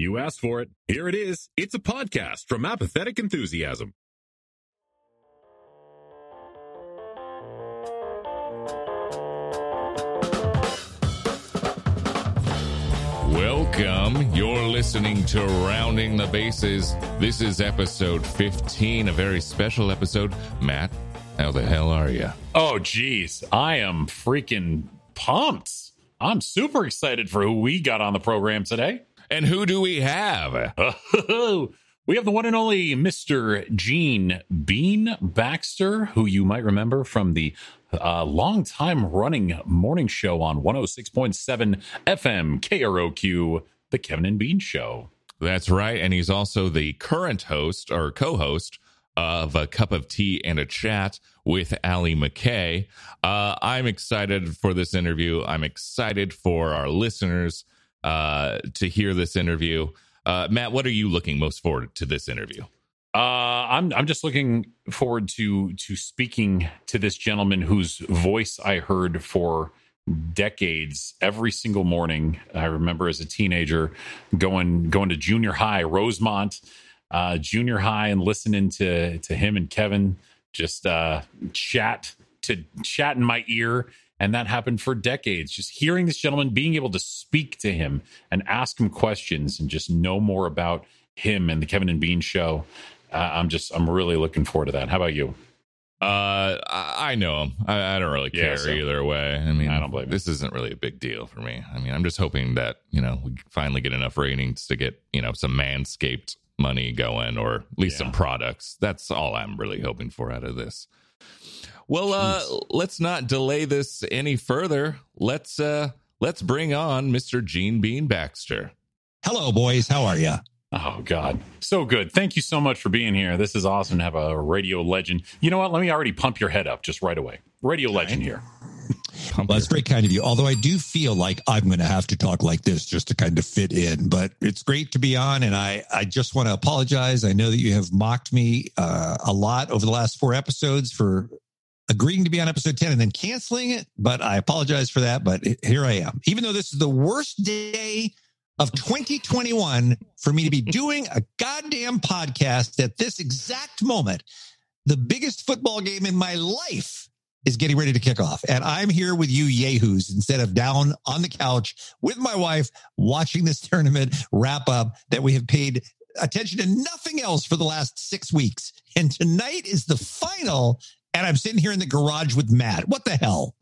You asked for it. Here it is. It's a podcast from Apathetic Enthusiasm. Welcome. You're listening to Rounding the Bases. This is episode 15, a very special episode. Matt, how the hell are you? Oh, geez. I am freaking pumped. I'm super excited for who we got on the program today. And who do we have? we have the one and only Mr. Gene Bean Baxter, who you might remember from the uh, long time running morning show on 106.7 FM KROQ, The Kevin and Bean Show. That's right. And he's also the current host or co host of A Cup of Tea and a Chat with Allie MacKay. Uh, I'm excited for this interview. I'm excited for our listeners uh, to hear this interview. Uh, Matt, what are you looking most forward to this interview? Uh, I'm I'm just looking forward to to speaking to this gentleman whose voice I heard for decades every single morning. I remember as a teenager going going to junior high, Rosemont, uh, junior high, and listening to to him and Kevin just uh, chat to chat in my ear. And that happened for decades. Just hearing this gentleman, being able to speak to him and ask him questions and just know more about him and the Kevin and Bean show uh, I'm just I'm really looking forward to that. How about you? Uh, I know him. I, I don't really care yeah, so, either way. I mean, I don't blame this. You. Isn't really a big deal for me. I mean, I'm just hoping that you know we finally get enough ratings to get you know some manscaped money going, or at least yeah. some products. That's all I'm really hoping for out of this. Well, uh, let's not delay this any further. Let's uh, let's bring on Mr. Gene Bean Baxter. Hello, boys. How are you? Oh God, so good! Thank you so much for being here. This is awesome to have a radio legend. You know what? Let me already pump your head up just right away. Radio legend here. well, that's very kind of you. Although I do feel like I'm going to have to talk like this just to kind of fit in, but it's great to be on. And I, I just want to apologize. I know that you have mocked me uh, a lot over the last four episodes for agreeing to be on episode 10 and then canceling it. But I apologize for that. But here I am. Even though this is the worst day of 2021 for me to be doing a goddamn podcast at this exact moment. The biggest football game in my life is getting ready to kick off. And I'm here with you, Yahoos, instead of down on the couch with my wife watching this tournament wrap up that we have paid attention to nothing else for the last six weeks. And tonight is the final. And I'm sitting here in the garage with Matt. What the hell?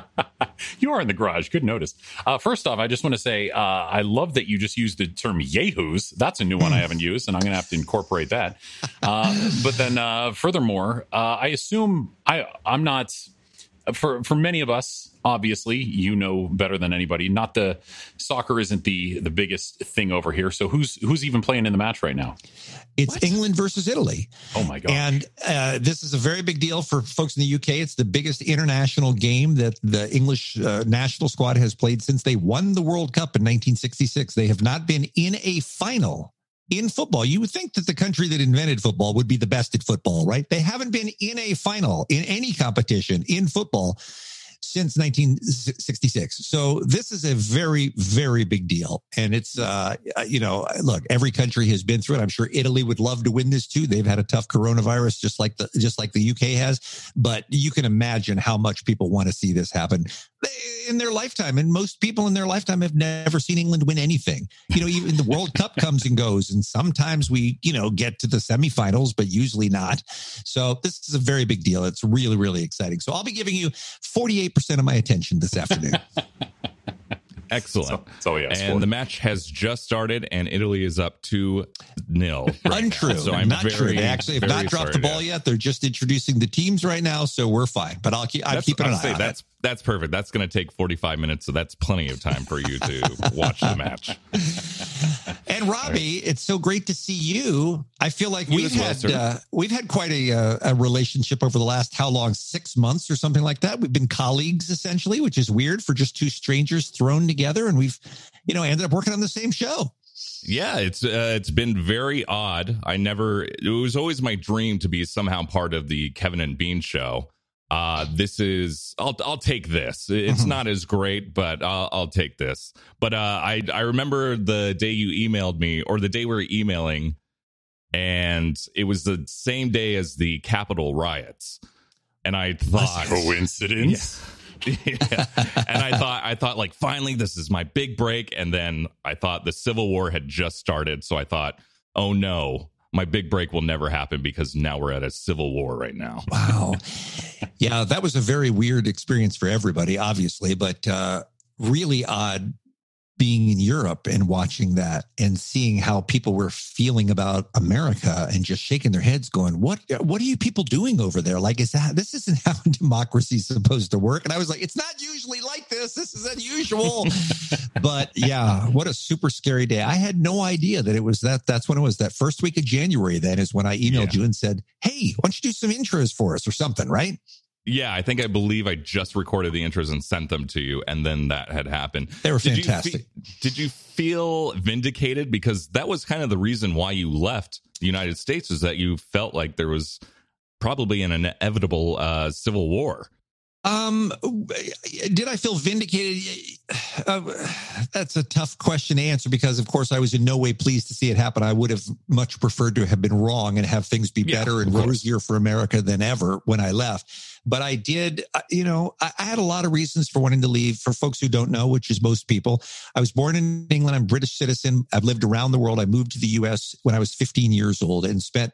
you are in the garage. Good notice. Uh, first off, I just want to say uh, I love that you just used the term yahoos. That's a new one I haven't used, and I'm going to have to incorporate that. Uh, but then, uh, furthermore, uh, I assume I I'm not for for many of us obviously you know better than anybody. Not the soccer isn't the the biggest thing over here. So who's who's even playing in the match right now? It's what? england versus italy. Oh my god and uh, this is a very big deal for folks in the uk it's the biggest international game that the english uh, national squad has played since they won the world cup in 1966 they have not been in a final in football. You would think that the country that invented football would be the best at football, right? They haven't been in a final in any competition in football since 1966. So this is a very, very big deal. And it's, uh, you know, look, every country has been through it. I'm sure Italy would love to win this too. They've had a tough coronavirus, just like the, just like the UK has. But you can imagine how much people want to see this happen in their lifetime. And most people in their lifetime have never seen England win anything. You know, even the World Cup comes and goes, and sometimes we, you know, get to the semifinals, but usually not. So this is a very big deal. It's really, really exciting. So I'll be giving you 48% of my attention this afternoon. Excellent. So, so yeah, and for. the match has just started, and Italy is up to nil. Right Untrue. Now. So I'm not very, true. They actually have not dropped the ball yet. They're just introducing the teams right now, so we're fine. But I'll keep. I'm keeping an eye on that's, it. That's perfect. That's going to take 45 minutes, so that's plenty of time for you to watch the match. And Robbie, right. it's so great to see you. I feel like you we've had well, uh, we've had quite a, uh, a relationship over the last how long? Six months or something like that. We've been colleagues essentially, which is weird for just two strangers thrown together, and we've you know ended up working on the same show. Yeah, it's uh, it's been very odd. I never. It was always my dream to be somehow part of the Kevin and Bean show. Uh, this is I'll I'll take this. It's Mhm. not as great, but I'll, I'll take this. But uh, I I remember the day you emailed me, or the day we were emailing, and it was the same day as the Capitol riots, and I thought Coincidence? yeah. and I thought I thought like finally this is my big break and then I thought the Civil War had just started so I thought oh no my big break will never happen because now we're at a civil war right now. Wow. yeah, that was a very weird experience for everybody, obviously, but uh, really odd being in Europe and watching that and seeing how people were feeling about America and just shaking their heads, going, "What? What are you people doing over there? Like, is that this isn't how democracy is supposed to work?" And I was like, "It's not usually like this. This is unusual." but yeah, what a super scary day. I had no idea that it was that. That's when it was. That first week of January. Then is when I emailed Yeah. you and said, "Hey, why don't you do some intros for us or something?" Right? Yeah, I think I believe I just recorded the intros and sent them to you and then that had happened. They were Did you fantastic. fe- did you feel vindicated because that was kind of the reason why you left the United States is that you felt like there was probably an inevitable uh, civil war. Um, did I feel vindicated? Uh, that's a tough question to answer because, of course, I was in no way pleased to see it happen. I would have much preferred to have been wrong and have things be Yeah, better and rosier for America than ever when I left. But I did, uh, you know, I, I had a lot of reasons for wanting to leave. For folks who don't know, which is most people, I was born in England. I'm British citizen. I've lived around the world. I moved to the U.S. when I was 15 years old and spent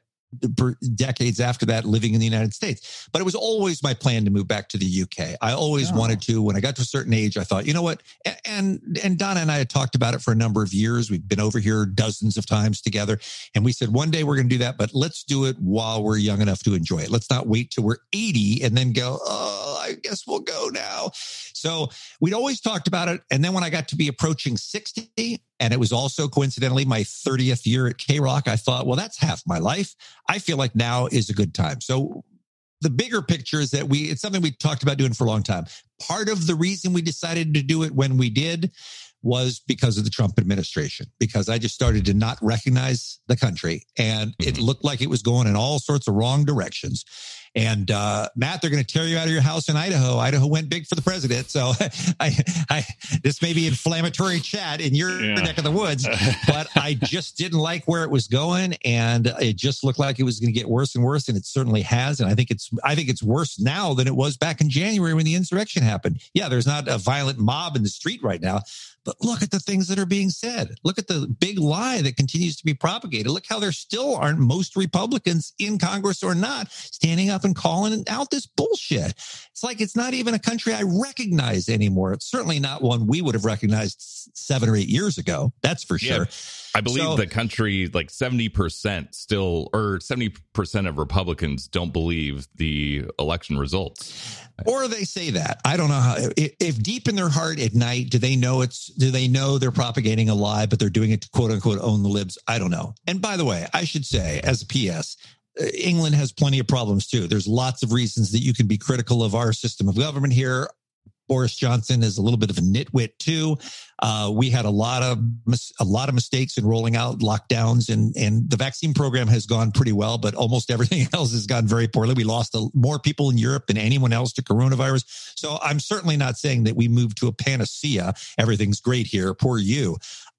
decades after that living in the United States. But it was always my plan to move back to the UK. I always Oh. wanted to. When I got to a certain age, I thought, you know what? And and Donna and I had talked about it for a number of years. We've been over here dozens of times together, and we said one day we're going to do that, but let's do it while we're young enough to enjoy it. Let's not wait till we're 80 and then go, oh, I guess we'll go now. So we'd always talked about it. And then when I got to be approaching 60, and it was also coincidentally my 30th year at K Rock, I thought, well, that's half my life. I feel like now is a good time. So the bigger picture is that we, it's something we talked about doing for a long time. Part of the reason we decided to do it when we did was because of the Trump administration, because I just started to not recognize the country and it Mhm. looked like it was going in all sorts of wrong directions. And uh, Matt, they're going to tear you out of your house in Idaho. Idaho went big for the president, so I, I, this may be inflammatory chat in your Yeah. neck of the woods, but I just didn't like where it was going, and it just looked like it was going to get worse and worse, and it certainly has. And I think it's, I think it's worse now than it was back in January when the insurrection happened. Yeah, there's not a violent mob in the street right now, but look at the things that are being said. Look at the big lie that continues to be propagated. Look how there still aren't most Republicans in Congress or not standing up and calling out this bullshit. It's like it's not even a country I recognize anymore. It's certainly not one we would have recognized seven or eight years ago. That's for Yeah. I believe So- the country like 70% still or 70% of Republicans don't believe the election results. Or they say that. I don't know how. If, if deep in their heart at night, do they know it's? Do they know they're propagating a lie, but they're doing it to quote unquote own the libs? I don't know. And by the way, I should say, as a PS, uh, England has plenty of problems too. There's lots of reasons that you can be critical of our system of government here. Boris Johnson is a little bit of a nitwit too. Uh, we had a lot of mis- a lot of mistakes in rolling out lockdowns, and and the vaccine program has gone pretty well, but almost everything else has gone very poorly. We lost a, more people in Europe than anyone else to coronavirus. So I'm certainly not saying that we moved to a panacea. Everything's great here. Poor you.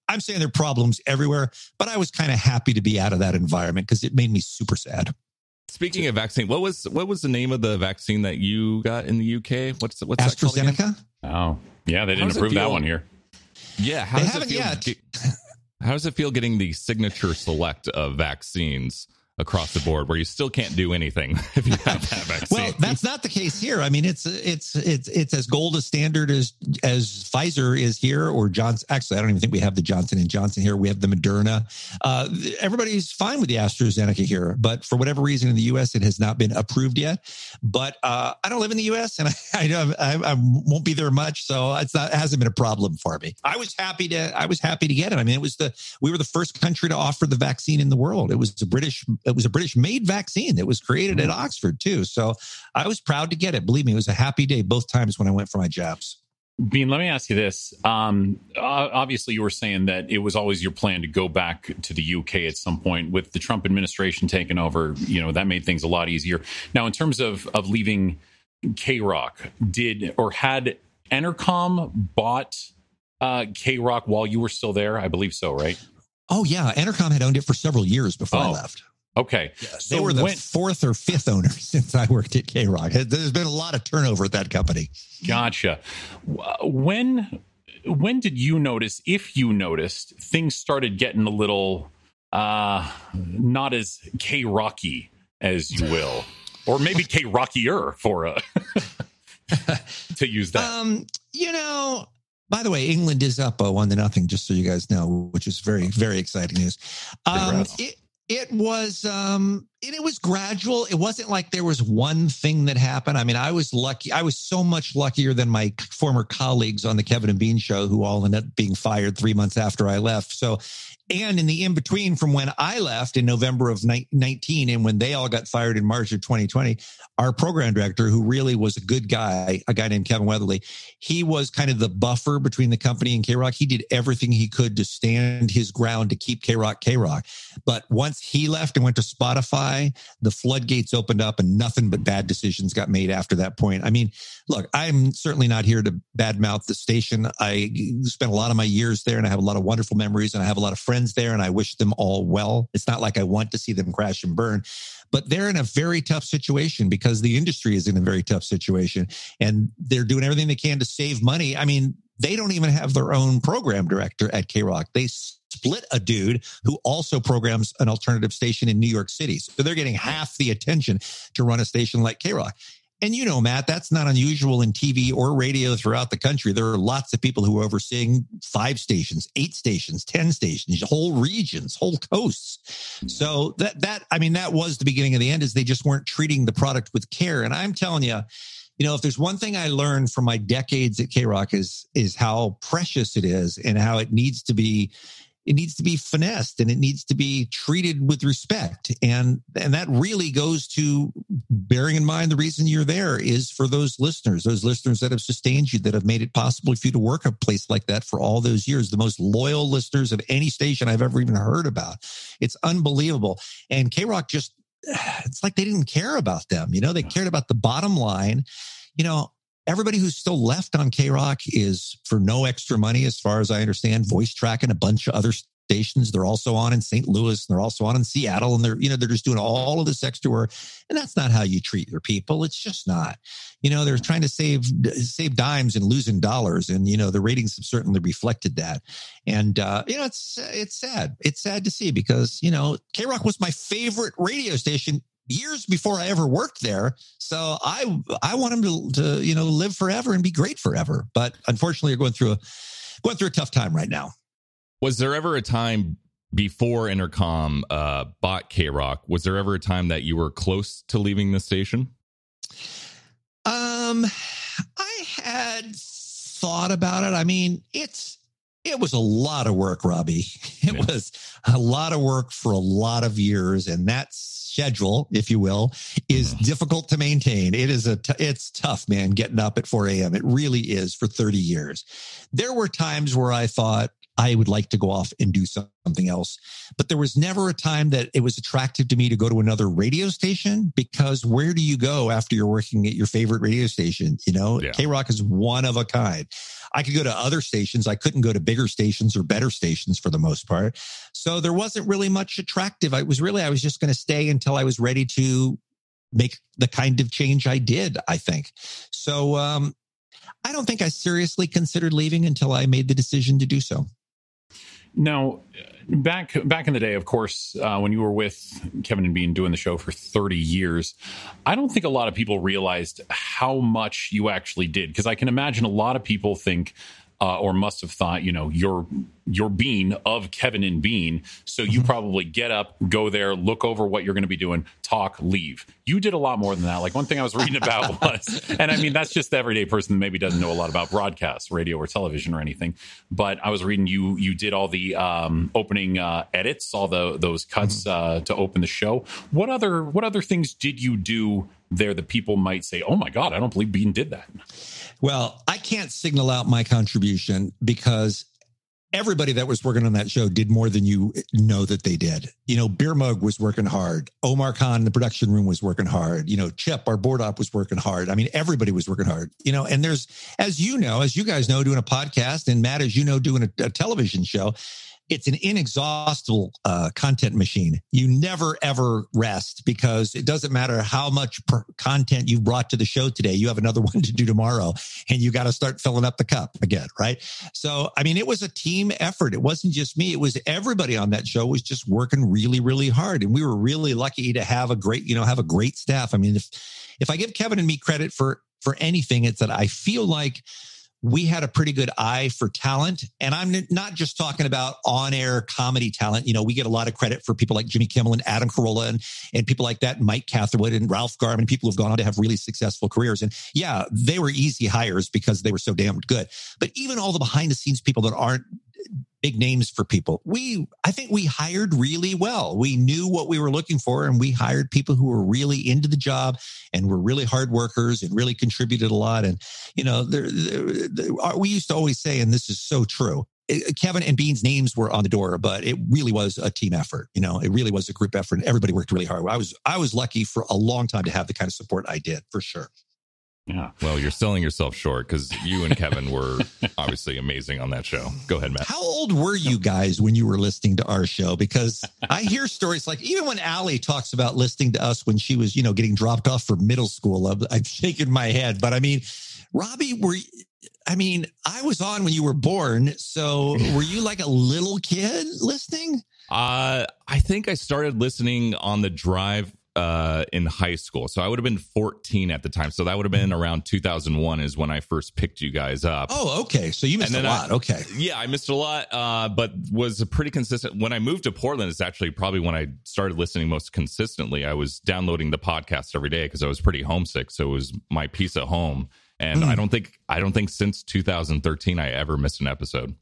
I'm saying there are problems everywhere, but I was kind of happy to be out of that environment because it made me super sad. Speaking of vaccine, what was what was the name of the vaccine that you got in the UK? What's what's that called again? AstraZeneca. Oh, yeah, they didn't approve that one here. Yeah, how They does it haven't feel? yet. ge- how does it feel getting the signature select of vaccines across the board, where you still can't do anything if you have that vaccine? Well, that's not the case here. I mean, it's it's it's it's as gold a standard as as Pfizer is here, or Johnson. Actually, I don't even think we have the Johnson and Johnson here. We have the Moderna. Uh, everybody's fine with the AstraZeneca here, but for whatever reason in the U.S. it has not been approved yet. But uh, I don't live in the U.S. and I I, I I won't be there much, so it's not it hasn't been a problem for me. I was happy to I was happy to get it. I mean, it was the we were the first country to offer the vaccine in the world. It was a British it was a British made vaccine that was created at Oxford too. So I was proud to get it. Believe me, it was a happy day both times when I went for my jabs. Bean, let me ask you this. Um, obviously, you were saying that it was always your plan to go back to the UK at some point. With the Trump administration taking over, you know that made things a lot easier. Now, in terms of of leaving K Rock, did or had Entercom bought uh, K Rock while you were still there? I believe so, right? Oh yeah, Entercom had owned it for several years before oh. I left. Okay. Yeah, so they were the when, fourth or fifth owner since I worked at K Rock. There's been a lot of turnover at that company. Gotcha. When when did you notice, if you noticed, things started getting a little uh not as K Rocky as you will, or maybe K Rockier for a to use that. Um, you know, by the way, England is up uh, one to nothing, just so you guys know, which is very, very exciting news. Um, it, it was um it was gradual. It wasn't like there was one thing that happened. I mean, I was lucky. I was so much luckier than my former colleagues on the Kevin and Bean show who all ended up being fired 3 months after I left. So and in the in between from when I left in November of 19 and when they all got fired in March of 2020, our program director, who really was a good guy, a guy named Kevin Weatherly, he was kind of the buffer between the company and K Rock. He did everything he could to stand his ground to keep K Rock K Rock. But once he left and went to Spotify, the floodgates opened up and nothing but bad decisions got made after that point. I mean, look, I'm certainly not here to badmouth the station. I spent a lot of my years there and I have a lot of wonderful memories and I have a lot of friends friends there and I wish them all well. It's not like I want to see them crash and burn, but they're in a very tough situation because the industry is in a very tough situation and they're doing everything they can to save money. I mean, they don't even have their own program director at K Rock. They split a dude who also programs an alternative station in New York City. So they're getting half the attention to run a station like K Rock. And you know, Matt, that's not unusual in TV or radio throughout the country. There are lots of people who are overseeing five stations, eight stations, 10 stations, whole regions, whole coasts. So that, that, I mean, that was the beginning of the end is they just weren't treating the product with care. And I'm telling you, you know, if there's one thing I learned from my decades at K Rock is, is how precious it is and how it needs to be it needs to be finessed and it needs to be treated with respect. And and that really goes to bearing in mind the reason you're there is for those listeners those listeners that have sustained you that have made it possible for you to work a place like that for all those years the most loyal listeners of any station i've ever even heard about. It's unbelievable. And k-rock just it's like they didn't care about them you know they cared about the bottom line. You know Everybody who's still left on K Rock is for no extra money, as far as I understand, voice tracking a bunch of other stations. They're also on in St. Louis and they're also on in Seattle. And they're, you know, they're just doing all of this extra work. And that's not how you treat your people. It's just not. You know, they're trying to save save dimes and losing dollars. And, you know, the ratings have certainly reflected that. And uh, you know, it's it's sad. It's sad to see because, you know, K Rock was my favorite radio station years before I ever worked there. So I I want him to, to you know live forever and be great forever. But unfortunately, you're going through a going through a tough time right now. Was there ever a time before Entercom uh, bought K Rock? Was there ever a time that you were close to leaving the station? Um, I had thought about it. I mean, it's it was a lot of work, Robbie. It yeah. was a lot of work for a lot of years, and that schedule, if you will, is mm-hmm. difficult to maintain. It is a t- it's tough, man. Getting up at 4 a.m. It really is for 30 years. There were times where I thought, I would like to go off and do something else. But there was never a time that it was attractive to me to go to another radio station because where do you go after you're working at your favorite radio station? You know, yeah. K Rock is one of a kind. I could go to other stations. I couldn't go to bigger stations or better stations for the most part. So there wasn't really much attractive. I was really, I was just going to stay until I was ready to make the kind of change I did, I think. So, um, I don't think I seriously considered leaving until I made the decision to do so. Now, back back in the day, of course, uh, when you were with Kevin and Bean doing the show for 30 years, I don't think a lot of people realized how much you actually did. Because I can imagine a lot of people think uh, or must have thought, you know, you're you're Bean of Kevin and Bean. So you mm-hmm. probably get up, go there, look over what you're going to be doing, talk, leave. You did a lot more than that. Like one thing I was reading about was, and I mean, that's just the everyday person that maybe doesn't know a lot about broadcast, radio or television or anything. But I was reading you, you did all the um, opening uh, edits, all the, those cuts mm-hmm. uh, to open the show. What other, what other things did you do there that people might say, oh my God, I don't believe Bean did that? Well, I can't signal out my contribution because everybody that was working on that show did more than you know that they did. You know, Beer Mug was working hard. Omar Khan, the production room was working hard. You know, Chip, our board op was working hard. I mean, everybody was working hard, you know, and there's, as you know, as you guys know, doing a podcast and Matt, as you know, doing a, a television show, it's an inexhaustible uh, content machine. You never ever rest because it doesn't matter how much content you've brought to the show today. You have another one to do tomorrow, and you got to start filling up the cup again, right? So, I mean, it was a team effort. It wasn't just me. It was everybody on that show was just working really, really hard, and we were really lucky to have a great, you know, have a great staff. I mean, if if I give Kevin and me credit for for anything, it's that I feel like we had a pretty good eye for talent. And I'm not just talking about on air comedy talent. You know, we get a lot of credit for people like Jimmy Kimmel and Adam Carolla and, and people like that, Mike Catherwood and Ralph Garman, people who've gone on to have really successful careers. And yeah, they were easy hires because they were so damn good. But even all the behind the scenes people that aren't big names for people. We, I think we hired really well. We knew what we were looking for and we hired people who were really into the job and were really hard workers and really contributed a lot. And, you know, there, there, we used to always say, and this is so true. Eh, eh, Kevin and Bean's names were on the door, but it really was a team effort. You know, it really was a group effort. Everybody worked really hard. I was, I was lucky for a long time to have the kind of support I did for sure. Yeah. Well, you're selling yourself short because you and Kevin were obviously amazing on that show. Go ahead, Matt. How old were you guys when you were listening to our show? Because I hear stories like even when Allie talks about listening to us when she was, you know, getting dropped off for middle school, I've shaken my head. But I mean, Robbie, were I mean, I was on when you were born. So were you like a little kid listening? Uh, I think I started listening on the drive uh, in high school. So I would have been 14 at the time. So that would have been around 2001 is when I first picked you guys up. Oh, okay. So you missed a lot. I, okay. Yeah, I missed a lot, uh, but was pretty consistent. When I moved to Portland, it's actually probably when I started listening most consistently. I was downloading the podcast every day because I was pretty homesick. So it was my piece of home. And mm. I don't think I don't think since 2013 I ever missed an episode.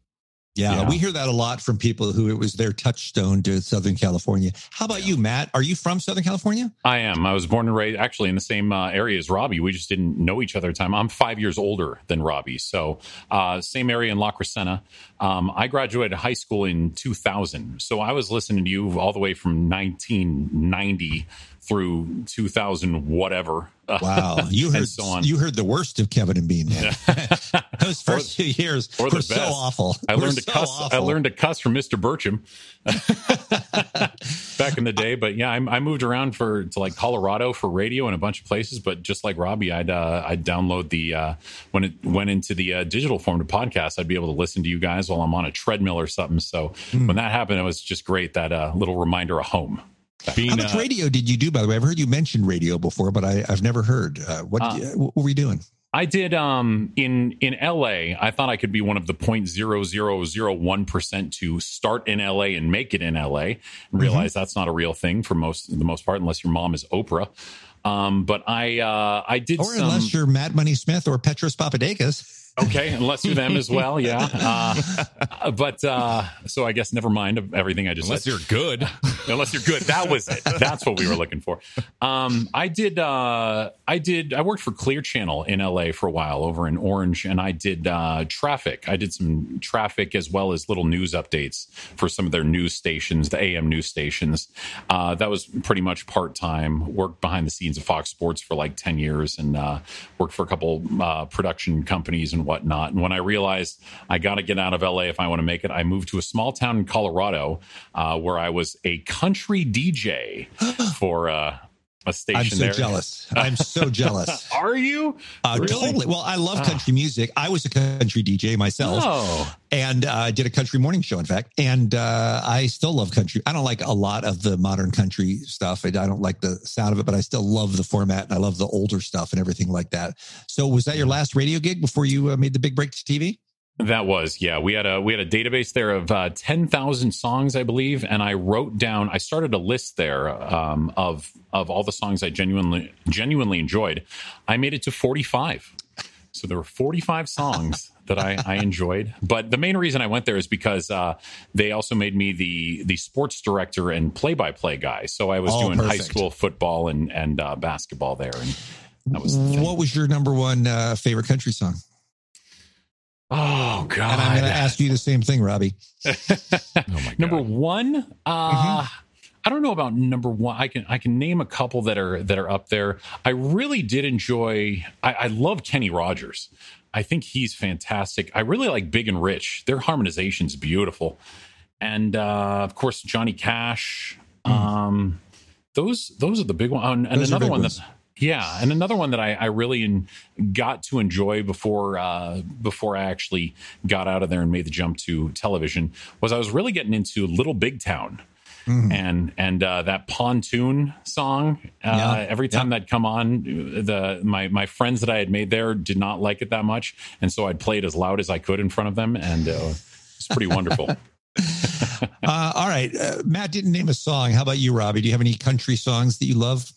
Yeah, yeah, we hear that a lot from people who it was their touchstone to Southern California. How about yeah. you, Matt? Are you from Southern California? I am. I was born and raised actually in the same uh, area as Robbie. We just didn't know each other at the time. I'm five years older than Robbie, so uh, same area in La Crescenta. Um, I graduated high school in 2000, so I was listening to you all the way from 1990 through 2000 whatever wow you heard so on. you heard the worst of kevin and bean man. those first few years were the so awful i learned to so cuss awful. i learned to cuss from mr burcham back in the day but yeah I, I, moved around for to like colorado for radio and a bunch of places but just like robbie i'd uh, i'd download the uh, when it went into the uh, digital form to podcast i'd be able to listen to you guys while i'm on a treadmill or something so mm. when that happened it was just great that uh, little reminder of home being, How much uh, radio did you do, by the way? I've heard you mention radio before, but I, have never heard. Uh, what, uh, what were we doing? I did um, in in LA. I thought I could be one of the 0.0001 percent to start in LA and make it in LA. And realize mm-hmm. that's not a real thing for most the most part, unless your mom is Oprah. Um, but I uh, I did, or some, unless you're Matt Money Smith or Petros Papadakis. Okay, unless you're them as well, yeah. Uh, but uh, so I guess never mind everything I just unless said. you're good. unless you're good, that was it. That's what we were looking for. Um, I did. Uh, I did. I worked for Clear Channel in LA for a while over in Orange, and I did uh, traffic. I did some traffic as well as little news updates for some of their news stations, the AM news stations. Uh, that was pretty much part time. Worked behind the scenes of Fox Sports for like ten years, and uh, worked for a couple production companies and whatnot. And when I realized I got to get out of LA if I want to make it, I moved to a small town in Colorado uh, where I was a country DJ for uh, a station. I'm so there. jealous. I'm so jealous. Are you? Uh, really? Totally. Well, I love ah. country music. I was a country DJ myself, oh. and uh, I did a country morning show, in fact. And uh, I still love country. I don't like a lot of the modern country stuff. I don't like the sound of it, but I still love the format, and I love the older stuff and everything like that. So, was that your last radio gig before you uh, made the big break to TV? That was yeah. We had a we had a database there of uh, ten thousand songs, I believe, and I wrote down. I started a list there um, of of all the songs I genuinely genuinely enjoyed. I made it to forty five. So there were forty five songs that I, I, enjoyed. But the main reason I went there is because uh, they also made me the the sports director and play by play guy. So I was oh, doing perfect. high school football and and uh, basketball there, and that was. The what was your number one uh, favorite country song? Oh God! And I'm going to ask you the same thing, Robbie. Oh my god. number one. Uh, Mm-hmm. I don't know about number one. I can I can name a couple that are that are up there. I really did enjoy. I, I love Kenny Rogers. I think he's fantastic. I really like Big and Rich. Their harmonization's beautiful, and uh, of course Johnny Cash. Um, those those are the big one. And, and. Those another big one ones. that yeah, and another one that I, I really in, got to enjoy before uh, before I actually got out of there and made the jump to television was I was really getting into Little Big Town. Mhm. And and uh, that pontoon song, uh, Yeah, every time that'd come on, the my my friends that I had made there did not like it that much, and so I'd play it as loud as I could in front of them, and uh, it's pretty wonderful. Uh, all right. Uh, Matt didn't name a song. How about you, Robbie? Do you have any country songs that you love?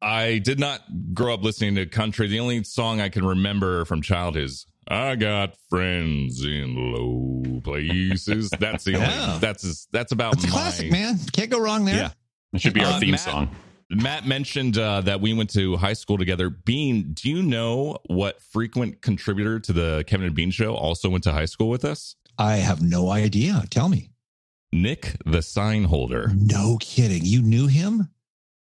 I did not grow up listening to country. The only song I can remember from childhood is "I Got Friends in Low Places." That's the only. Yeah. That's that's about That's my. classic, man. Can't go wrong there. Yeah. It should be our Uh, theme Matt- song. Matt mentioned uh, that we went to high school together. Bean, do you know what frequent contributor to the Kevin and Bean show also went to high school with us? I have no idea. Tell me. Nick, the sign holder. No kidding. You knew him?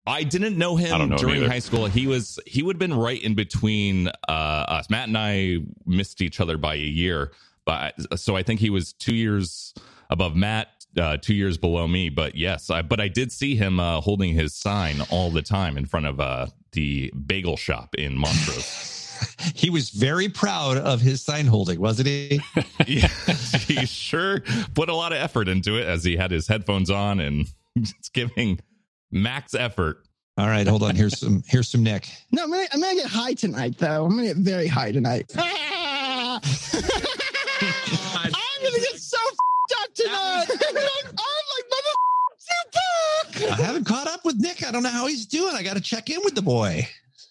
I didn't know him know during either. high school. He was he would have been right in between uh, us. Matt and I missed each other by a year, but so I think he was two years above Matt, uh, two years below me. But yes, I, but I did see him uh, holding his sign all the time in front of uh, the bagel shop in Montrose. He was very proud of his sign holding, wasn't he? yeah, he sure put a lot of effort into it as he had his headphones on and just giving max effort. All right, hold on. Here's some. Here's some Nick. No, I'm gonna, I'm gonna get high tonight, though. I'm gonna get very high tonight. Ah! I'm gonna get so f***ed up tonight. I'm, I'm like mother I haven't caught up with Nick. I don't know how he's doing. I got to check in with the boy.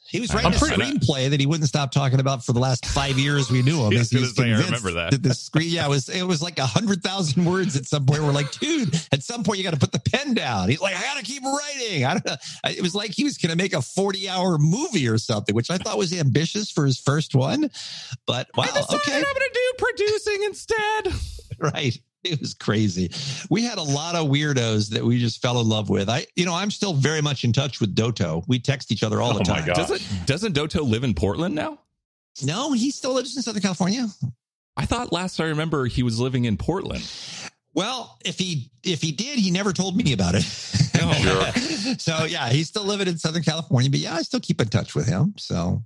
He was writing I'm a pretty- screenplay that he wouldn't stop talking about for the last five years we knew him. I was as he gonna say, I remember that. the screen, yeah, it was it was like a hundred thousand words at some point. We're like, dude, at some point you got to put the pen down. He's like, I got to keep writing. I don't know. It was like he was going to make a forty-hour movie or something, which I thought was ambitious for his first one. But wow, okay, I'm going to do producing instead. right. It was crazy. We had a lot of weirdos that we just fell in love with. I, you know, I'm still very much in touch with Doto. We text each other all the Oh my time. Doesn't doesn't Doto live in Portland now? No, he still lives in Southern California. I thought last I remember he was living in Portland. Well, if he if he did, he never told me about it. Oh, so yeah, he's still living in Southern California. But yeah, I still keep in touch with him. So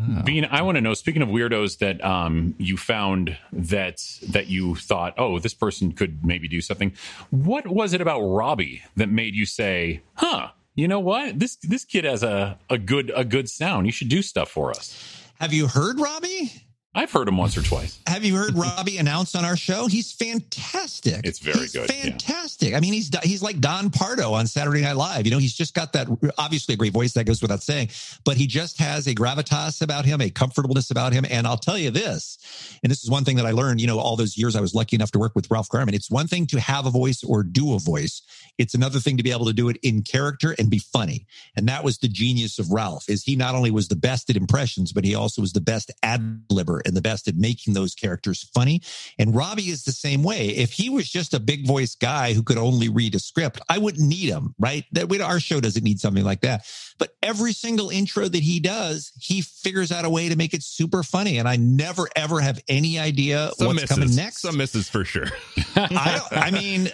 Oh. Bean, I want to know. Speaking of weirdos that um, you found that that you thought, oh, this person could maybe do something. What was it about Robbie that made you say, huh? You know what? This this kid has a a good a good sound. You should do stuff for us. have you heard Robbie? I've heard him once or twice. Have you heard Robbie announce on our show? He's fantastic. It's very He's good, yeah. Fantastic. I mean, he's he's like Don Pardo on Saturday Night Live. You know, he's just got that obviously a great voice that goes without saying, but he just has a gravitas about him, a comfortableness about him. And I'll tell you this, and this is one thing that I learned, you know, all those years I was lucky enough to work with Ralph Garman. It's one thing to have a voice or do a voice. It's another thing to be able to do it in character and be funny. And that was the genius of Ralph is he not only was the best at impressions, but he also was the best ad libber and the best at making those characters funny. And Robbie is the same way. If he was just a big voice guy who could only read a script, I wouldn't need him, right? That we, our show doesn't need something like that. But every single intro that he does, he figures out a way to make it super funny. And I never ever have any idea Some what's misses. coming next. Some misses for sure. I don't, I mean,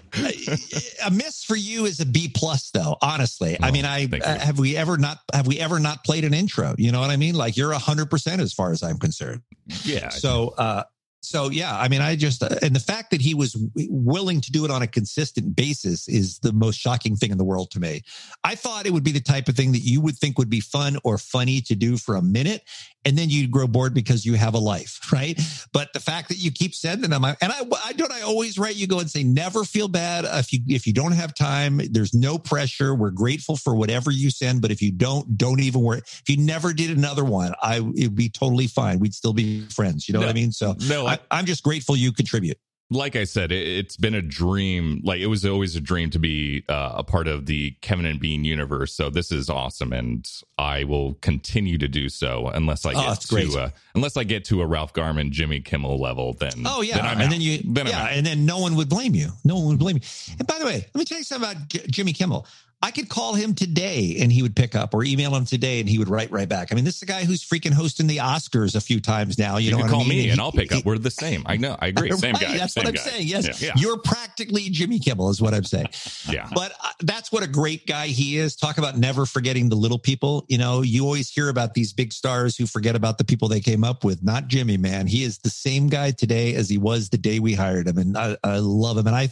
a miss for you is a B plus, though. Honestly, I Oh, mean, I uh, have we ever not have we ever not played an intro? You know what I mean? Like you're a hundred percent as far as I'm concerned. Yeah. So, uh, so yeah, I mean, I just uh, and the fact that he was w- willing to do it on a consistent basis is the most shocking thing in the world to me. I thought it would be the type of thing that you would think would be fun or funny to do for a minute, and then you'd grow bored because you have a life, right? But the fact that you keep sending them, I- and I, I don't, I always write you go and say, never feel bad if you if you don't have time. There's no pressure. We're grateful for whatever you send, but if you don't, don't even worry. If you never did another one, I it'd be totally fine. We'd still be friends. You know what I mean? So no, I, I'm just grateful you contribute. like I said, it, has been a dream. Like it was always a dream to be uh, a part of the Kevin and Bean universe. So this is awesome, and I will continue to do so unless I Oh, get great. to uh, unless I get to a Ralph Garman, Jimmy Kimmel level. Then Oh yeah, then and out. then you Then yeah, and then no one would blame you. No one would blame you. And by the way, let me tell you something about J- Jimmy Kimmel. I could call him today and he would pick up, or email him today and he would write right back. I mean, this is a guy who's freaking hosting the Oscars a few times now. You, you, know can call I mean? me and he- I'll pick he- up. We're the same. I know. I agree. Same Right, guy, That's same what I'm guy. saying. Yes, Yeah. you're practically Jimmy Kimmel, is what I'm saying. Yeah. But uh, that's what a great guy he is. Talk about never forgetting the little people. You know, you always hear about these big stars who forget about the people they came up with. Not Jimmy, man. He is the same guy today as he was the day we hired him, and I, I love him. And I,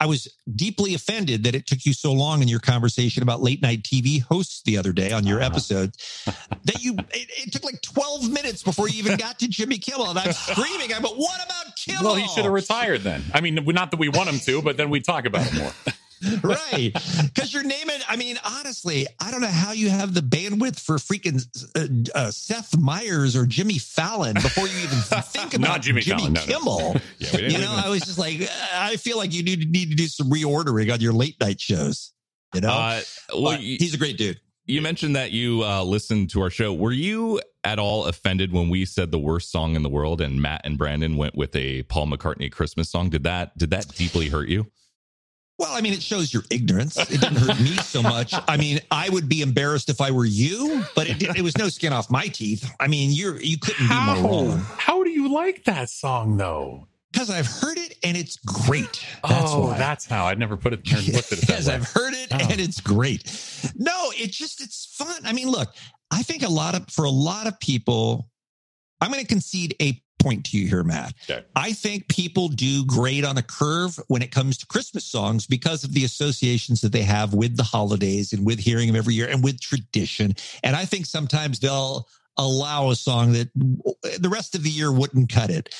I was deeply offended that it took you so long in your conversation about late night TV hosts the other day on your Uh-huh. episode that you. It, it took like 12 minutes before you even got to Jimmy Kimmel, and I'm screaming. I'm, but what about Kimmel? Well, he should have retired then. I mean, not that we want him to, but then we talk about him more. right because you're naming i mean honestly i don't know how you have the bandwidth for freaking uh, uh, seth meyers or jimmy fallon before you even think about Not Jimmy Fallon, no, no. kimmel Yeah, you know even- i was just like i feel like you need, need to do some reordering on your late night shows you know Uh, well, But he's a great dude you mentioned that you uh, listened to our show. Were you at all offended when we said the worst song in the world and Matt and Brandon went with a Paul McCartney Christmas song? Did that did that deeply hurt you? Well i mean it shows your ignorance it didn't hurt me so much i mean i would be embarrassed if i were you but it, it was no skin off my teeth i mean you're you couldn't be more wrong How do you like that song though? because i've heard it and it's great that's oh, why. that's how. I'd never put it there and looked at it that yes, way. I've heard it Oh. and it's great. No, it just it's fun. I mean, look, I think a lot of for a lot of people, I'm going to concede a point to you here, Matt. Okay. I think people do great on a curve when it comes to Christmas songs because of the associations that they have with the holidays and with hearing them every year and with tradition. And I think sometimes they'll allow a song that the rest of the year wouldn't cut it.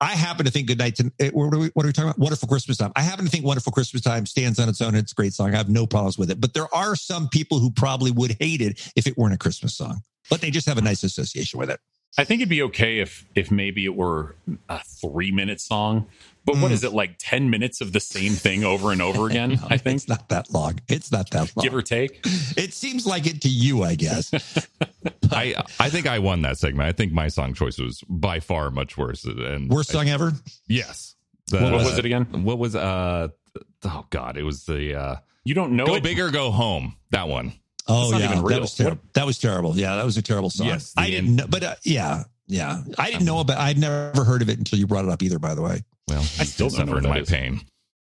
I happen to think Good Night to eh, what are we, what are we talking about? Wonderful Christmas Time. I happen to think Wonderful Christmas Time stands on its own. It's a great song. I have no problems with it. But there are some people who probably would hate it if it weren't a Christmas song. But they just have a nice association with it. I think it'd be okay if if maybe it were a three minute song. But what Mm. is it like ten minutes of the same thing over and over again? I think it's not that long. It's not that long. give or take. It seems like it to you, I guess. I I think I won that segment. I think my song choice was by far much worse. And Worst song ever. yes. The- What was it again? What was uh? Oh God, it was the uh, You don't know "Go it. Big or Go Home." That one. Oh yeah, that was terrible. That was terrible. Yeah, that was a terrible song. Yes, the I didn't end- know, but uh, yeah, yeah, I didn't know about. I'd never heard of it until you brought it up. Either, by the way. Well, I still don't suffer in my is. pain.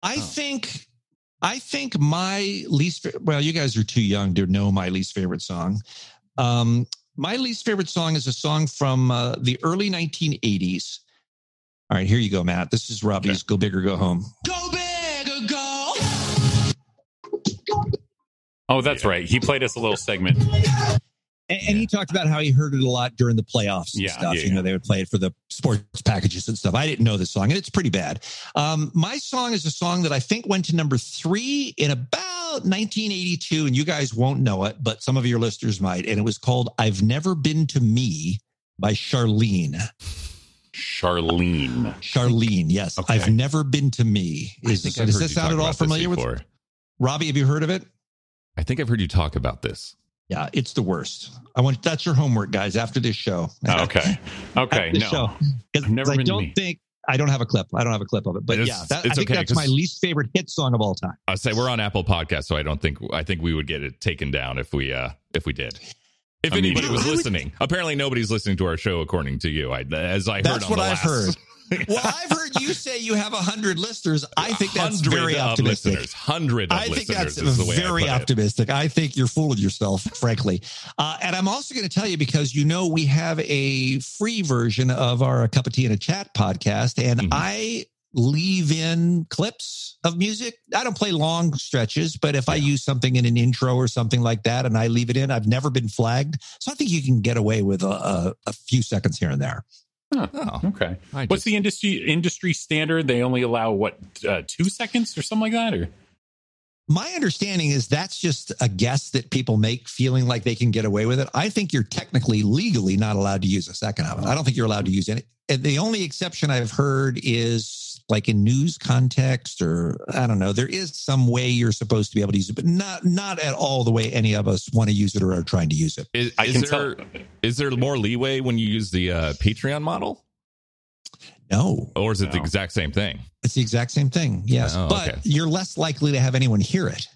I Oh. think, I think my least. Well, you guys are too young to know my least favorite song. Um, my least favorite song is a song from uh, the early 1980s. All right, here you go, Matt. This is Robbie's "Go Big or Go Home." Go big or go. Oh, that's right. He played us a little segment. And, and he talked about how he heard it a lot during the playoffs and Yeah, stuff. yeah, you know, they would play it for the sports packages and stuff. I didn't know this song, and it's pretty bad. Um, my song is a song that I think went to number three in about 1982, and you guys won't know it, but some of your listeners might. And it was called "I've Never Been to Me" by Charlene. Charlene. Charlene, yes, Okay. I've never been to me. Is, does this sound at all familiar with. Robbie? Have you heard of it? I think I've heard you talk about this. Yeah, it's the worst. I want that's your homework, guys. After this show, okay. Okay. No. show. 'Cause I've never I been to don't me. think I don't have a clip. I don't have a clip of it. But It's- yeah, that, I think okay, that's my least favorite hit song of all time. I say we're on Apple Podcast, so I don't think I think we would get it taken down if we uh if we did. If anybody was listening, apparently nobody's listening to our show, according to you. I, as I heard That's on what the I've last, heard. Well, I've heard you say you have a hundred listeners. I think that's very of optimistic. listeners. Hundred I think listeners that's is the I very it. optimistic. I think you're fooling yourself, frankly. Uh, and I'm also going to tell you because you know we have a free version of our A Cup of Tea and a Chat podcast, and Mhm. I leave in clips of music. I don't play long stretches, but if I use something in an intro or something like that, and I leave it in, I've never been flagged, so I think you can get away with a, a, a few seconds here and there. Oh, Okay. I What's the industry industry standard? They only allow what uh, two seconds or something like that, or My understanding is that's just a guess that people make feeling like they can get away with it. I think you're technically legally not allowed to use a second of it. I don't think you're allowed to use any. And the only exception I've heard is like in news context, or I don't know. There is some way you're supposed to be able to use it, but not not at all the way any of us want to use it or are trying to use it. Is, I is can there tell. is there more leeway when you use the uh, Patreon model, No, or is it the exact same thing? it's the exact same thing. Yes, Oh, but okay. you're less likely to have anyone hear it.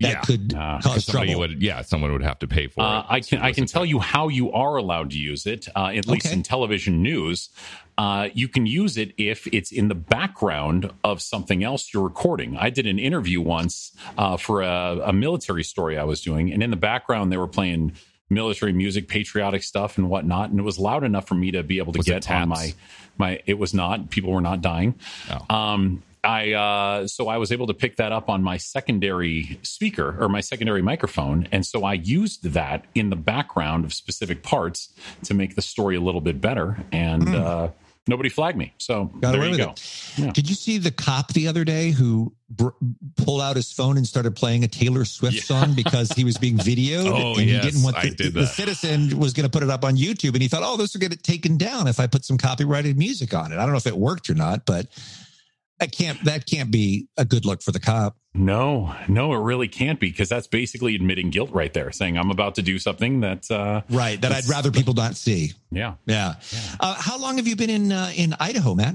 That yeah, could Ah, cause trouble. would yeah someone would have to pay for Uh, it. I can I can tell you how you are allowed to use it. Uh, at least Okay. in television news, uh, you can use it if it's in the background of something else you're recording. I did an interview once uh, for a, a military story I was doing, and in the background they were playing military music, patriotic stuff, and whatnot, and it was loud enough for me to be able to Was get on my my. It was not. People were not dying. Oh. Um, I uh, so I was able to pick that up on my secondary speaker or my secondary microphone, and so I used that in the background of specific parts to make the story a little bit better. And uh, nobody flagged me, so. Got there away you go. Yeah. Did you see the cop the other day who br- pulled out his phone and started playing a Taylor Swift Yeah. song because he was being videoed Oh, and yes, he didn't want the, did the that. citizen was going to put it up on YouTube and he thought, oh, this will get it taken down if I put some copyrighted music on it. I don't know if it worked or not, but that can't that can't be a good look for the cop. No, no, it really can't be because that's basically admitting guilt right there, saying I'm about to do something that, uh, Right. That I'd rather people not see. yeah. Yeah. Uh, how long have you been in uh, in Idaho, Matt?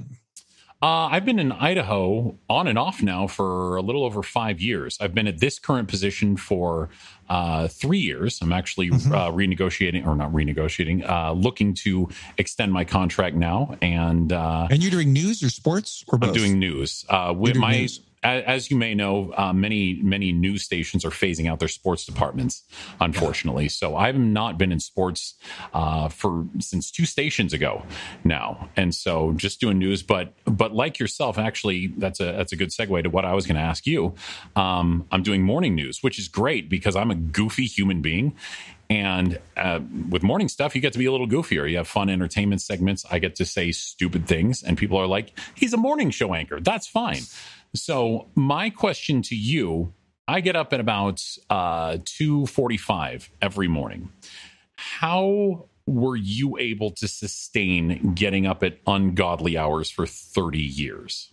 Uh, I've been in Idaho on and off now for a little over five years. I've been at this current position for uh, three years. I'm actually Mhm. uh, renegotiating, or not renegotiating, uh, looking to extend my contract now. And uh, And you're doing news or sports or both? I'm doing news. Uh, with doing my, news. As you may know, uh, many many news stations are phasing out their sports departments, unfortunately. So I've not been in sports uh, for since two stations ago now, and so just doing news. But but like yourself, actually, that's a that's a good segue to what I was going to ask you. Um, I'm doing morning news, which is great because I'm a goofy human being. And uh, with morning stuff, you get to be a little goofier. You have fun entertainment segments. I get to say stupid things, and people are like, he's a morning show anchor. That's fine. So, my question to you I get up at about uh, 2.45 every morning. How were you able to sustain getting up at ungodly hours for 30 years?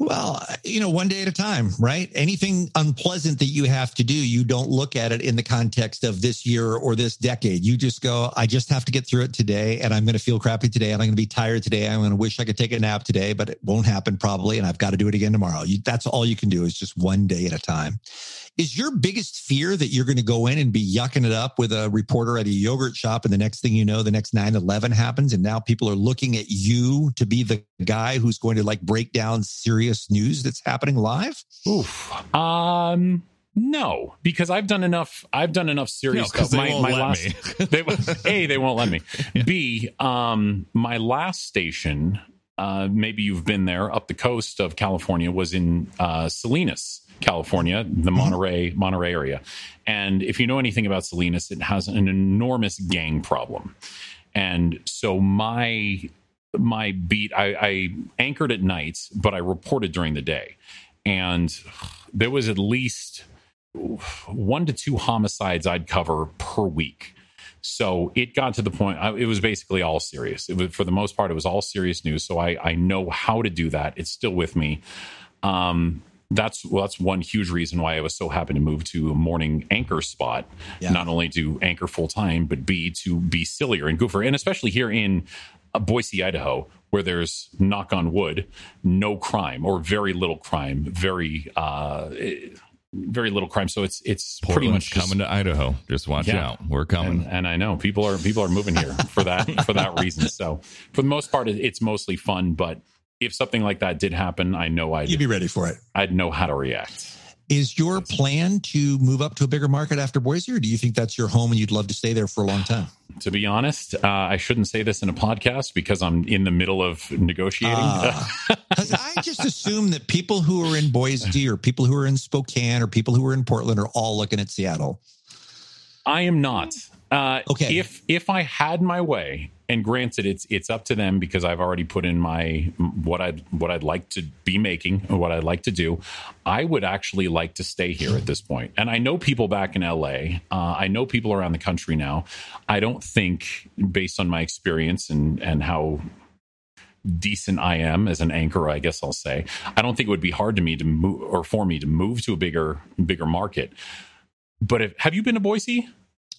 Well, you know, one day at a time, right? Anything unpleasant that you have to do, you don't look at it in the context of this year or this decade. You just go, I just have to get through it today, and I'm going to feel crappy today, and I'm going to be tired today. I'm going to wish I could take a nap today, but it won't happen probably, and I've got to do it again tomorrow. You, that's all you can do is just one day at a time. Is your biggest fear that you're going to go in and be yucking it up with a reporter at a yogurt shop, and the next thing you know, the next 9 11 happens, and now people are looking at you to be the guy who's going to like break down serious news that's happening live? Oof. Um, no, because I've done enough. I've done enough serious No, 'cause stuff. they won't let me. they, a, they won't let me. B, um, my last station. Uh, maybe you've been there up the coast of California. Was in uh, Salinas, California, the Monterey Monterey area. And if you know anything about Salinas, it has an enormous gang problem. And so my my beat, I, I anchored at night, but I reported during the day. And there was at least one to two homicides I'd cover per week. So it got to the point. I, it was basically all serious. It was for the most part. It was all serious news. So I I know how to do that. It's still with me. Um, that's well, that's one huge reason why I was so happy to move to a morning anchor spot. Yeah. Not only to anchor full time, but b to be sillier and goofier, and especially here in Boise, Idaho, where there's knock on wood, no crime or very little crime, very uh, very little crime. So it's it's pretty Portland's much just- coming to Idaho. Just watch Yeah. out. We're coming. and, and I know people are people are moving here for that for that reason. So for the most part, it's mostly fun. But if something like that did happen, I know I'd You'd be ready for it. I'd know how to react. Is your plan to move up to a bigger market after Boise, or do you think that's your home and you'd love to stay there for a long time? To be honest, uh, I shouldn't say this in a podcast because I'm in the middle of negotiating. Because I just assume that people who are in Boise or people who are in Spokane or people who are in Portland are all looking at Seattle. I am not. Uh, Okay. If if I had my way, and granted, it's it's up to them because I've already put in my what I'd what I'd like to be making or what I'd like to do. I would actually like to stay here at this point. And I know people back in LA. Uh, I know people around the country now. I don't think, based on my experience and and how decent I am as an anchor, I guess I'll say, I don't think it would be hard to me to move or for me to move to a bigger bigger market. But if, have you been to Boise?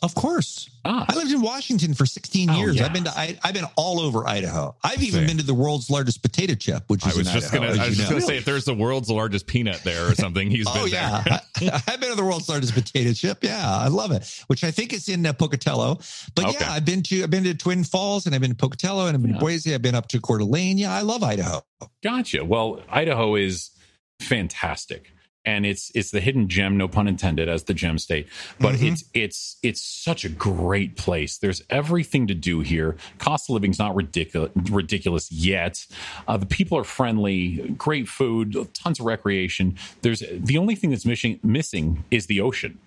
Of course. Ah. I lived in Washington for 16 Oh, years. yeah. I've been to I, I've been all over Idaho. I've even Same. been to the world's largest potato chip, which I is was in just Idaho, gonna. I was just know. gonna say if there's the world's largest peanut there or something, he's Oh been yeah, there. I've been to the world's largest potato chip. Yeah, I love it. Which I think is in uh, Pocatello. But Okay. yeah, I've been to I've been to Twin Falls and I've been to Pocatello and I've been Yeah. to Boise. I've been up to Coeur d'Alene. Yeah, I love Idaho. Gotcha. Well, Idaho is fantastic. And it's it's the hidden gem, no pun intended, as the gem state. But Mhm. it's it's it's such a great place. There's everything to do here. Cost of living's not ridiculous ridiculous yet. Uh, the people are friendly, great food, tons of recreation. There's the only thing that's missing missing is the ocean,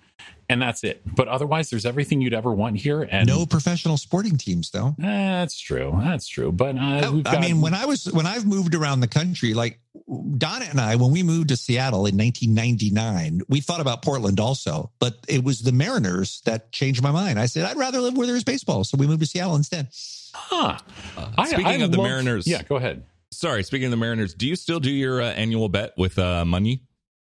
and that's it. But otherwise, there's everything you'd ever want here. And No professional sporting teams though. That's true. That's true. But uh, we've I mean, when I was when I've moved around the country, like Donna and I, when we moved to Seattle in 1999, we thought about Portland also, but it was the Mariners that changed my mind. I said I'd rather live where there's baseball, so we moved to Seattle instead. huh. Uh, speaking of the love- Mariners, yeah, go ahead. Sorry, speaking of the Mariners, do you still do your uh, annual bet with uh, Money,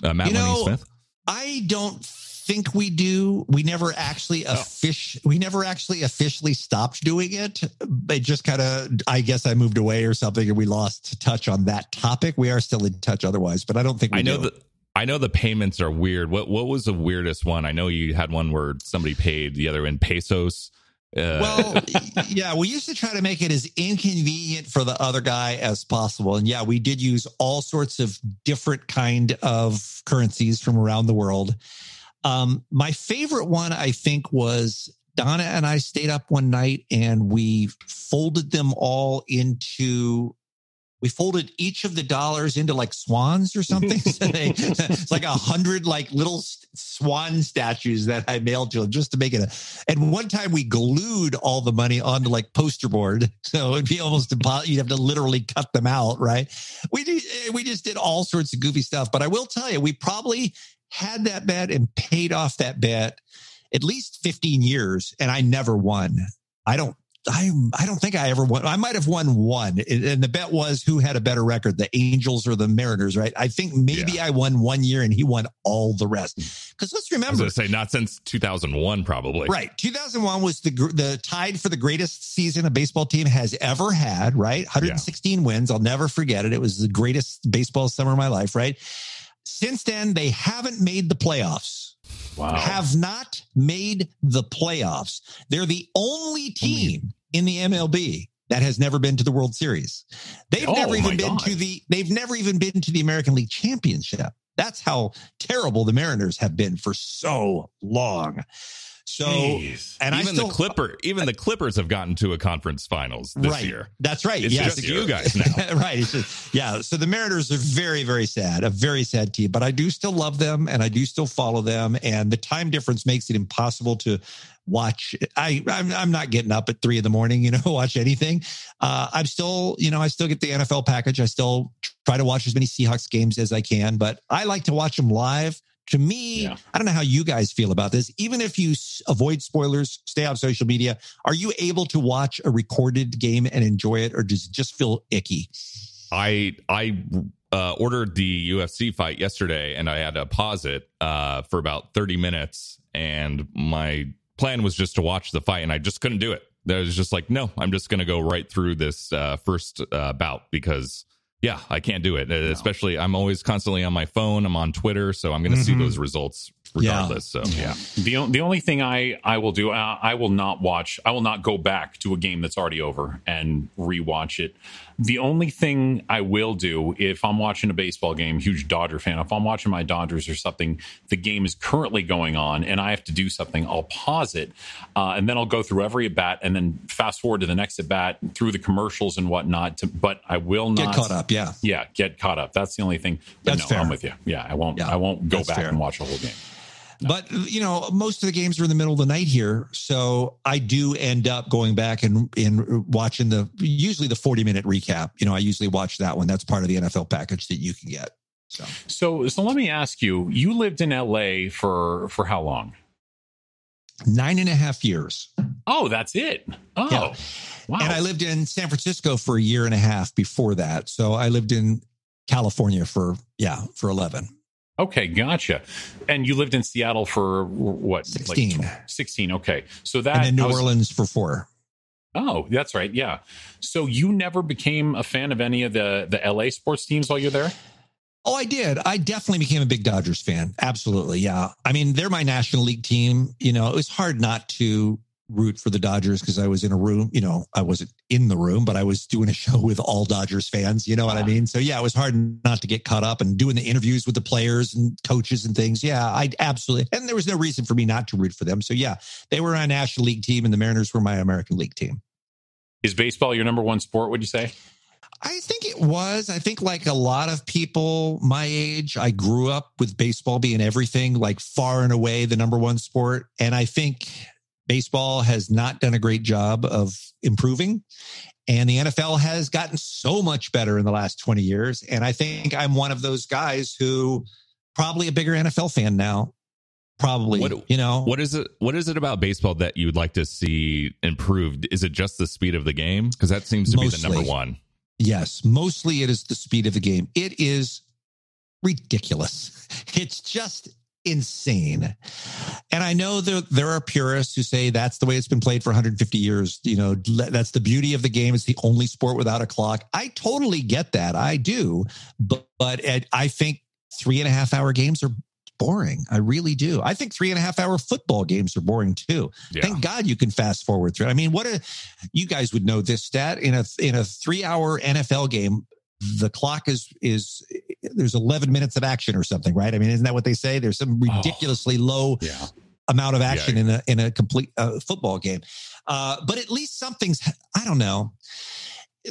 uh, Matt You know, Money Smith? I don't think we do. We never actually Oh. offic- we never actually officially stopped doing it. It just kind of I guess I moved away or something and we lost touch on that topic. We are still in touch otherwise, but I don't think we I know do. that. I know the payments are weird. What what was the weirdest one? I know you had one where somebody paid the other in pesos. Uh, well, yeah, we used to try to make it as inconvenient for the other guy as possible. And yeah, we did use all sorts of different kind of currencies from around the world. Um, my favorite one, I think, was Donna and I stayed up one night and we folded them all into. We folded each of the dollars into like swans or something. So they, it's like a hundred like little swan statues that I mailed to them just to make it a. And one time we glued all the money onto like poster board, so it'd be almost impossible. You'd have to literally cut them out, right? We did, eh, we just did all sorts of goofy stuff. But I will tell you, we probably had that bet and paid off that bet at least 15 years, and I never won. I don't. I I don't think I ever won. I might have won one, and and the bet was who had a better record, the Angels or the Mariners, right? I think maybe I won one year and he won all the rest. Hmm. Because let's I was remember, to say not since 2001, probably. Right. 2001 was the the tied for the greatest season a baseball team has ever had, right? 116 wins. I'll never forget it. It was the greatest baseball summer of my life, right? Since then, they haven't made the playoffs. Wow. Have not made the playoffs. They're the only team in the MLB that has never been to the World Series. They've Oh, never even been God. to the they've never even been to the American League Championship. That's how terrible the Mariners have been for so long. So Jeez. and even I still, the Clipper, even the Clippers have gotten to a conference finals this right. year. That's right. It's yes. just you guys now. right. Just- yeah. So the Mariners are very, very sad, a very sad team, but I do still love them and I do still follow them. And the time difference makes it impossible to watch. I, I'm, I'm not getting up at three in the morning, you know, watch anything. Uh, I'm still, you know, I still get the NFL package. I still try to watch as many Seahawks games as I can, but I like to watch them live. To me, Yeah. I don't know how you guys feel about this. Even if you avoid spoilers, stay off social media, are you able to watch a recorded game and enjoy it, or does it just feel icky? I I uh, ordered the UFC fight yesterday, and I had to pause it uh, for about thirty minutes. And my plan was just to watch the fight, and I just couldn't do it. I was just like, no, I'm just going to go right through this uh, first uh, bout because. Yeah, I can't do it. Uh, Especially, I'm always constantly on my phone. I'm on Twitter, so I'm going to see Mhm. those results Yeah. regardless. So Yeah. The, the only thing I, I will do, I, I will not watch, I will not go back to a game that's already over and rewatch it. The only thing I will do if I'm watching a baseball game, huge Dodger fan, if I'm watching my Dodgers or something, the game is currently going on and I have to do something, I'll pause it uh, and then I'll go through every at bat and then fast forward to the next at bat through the commercials and whatnot. To, but I will not Get caught up, yeah. Yeah, get caught up. That's the only thing. But That's no, fair. I'm with you. Yeah, I won't. Yeah, I won't go back fair. and watch a whole game. But you know, most of the games are in the middle of the night here, so I do end up going back and and watching the usually the forty minute recap. You know, I usually watch that one. That's part of the NFL package that you can get. So So, so let me ask you: You lived in LA for for how long? nine and a half years. Oh, that's it. Oh, yeah. wow. And I lived in San Francisco for a year and a half before that. So I lived in California for, yeah, for 11. Okay, gotcha. And you lived in Seattle for what? 16. Like 16. Okay. So that. And then New was, Orleans for four. Oh, that's right. Yeah. So you never became a fan of any of the the LA sports teams while you're there? Oh, I did. I definitely became a big Dodgers fan. Absolutely. Yeah. I mean, they're my National League team. You know, it was hard not to root for the Dodgers because I was in a room, you know, I wasn't in the room, but I was doing a show with all Dodgers fans, you know what I mean? So yeah, it was hard not to get caught up and doing the interviews with the players and coaches and things. Yeah, I absolutely, and there was no reason for me not to root for them. So yeah, they were my National League team and the Mariners were my American League team. Is baseball your number one sport, would you say? I think it was. I think, like a lot of people my age, I grew up with baseball being everything, like far and away the number one sport. And I think baseball has not done a great job of improving. And the NFL has gotten so much better in the last 20 years. And I think I'm one of those guys who probably a bigger NFL fan now. Probably, what, you know, what is it? What is it about baseball that you would like to see improved? Is it just the speed of the game? Because that seems to Mostly. be the number one. Yes, mostly it is the speed of the game. It is ridiculous. It's just insane. And I know there there are purists who say that's the way it's been played for 150 years. You know, that's the beauty of the game. It's the only sport without a clock. I totally get that. I do, but but I think three and a half hour games are boring. I really do. I think three and a half hour football games are boring too. Yeah. Thank God you can fast forward through. I mean, what a you guys would know this stat in a in a three hour NFL game. The clock is is there's 11 minutes of action or something, right? I mean, isn't that what they say? There's some oh. ridiculously oh, low yeah. amount of action yeah. in a in a complete uh, football game. Uh, but at least something's I don't know.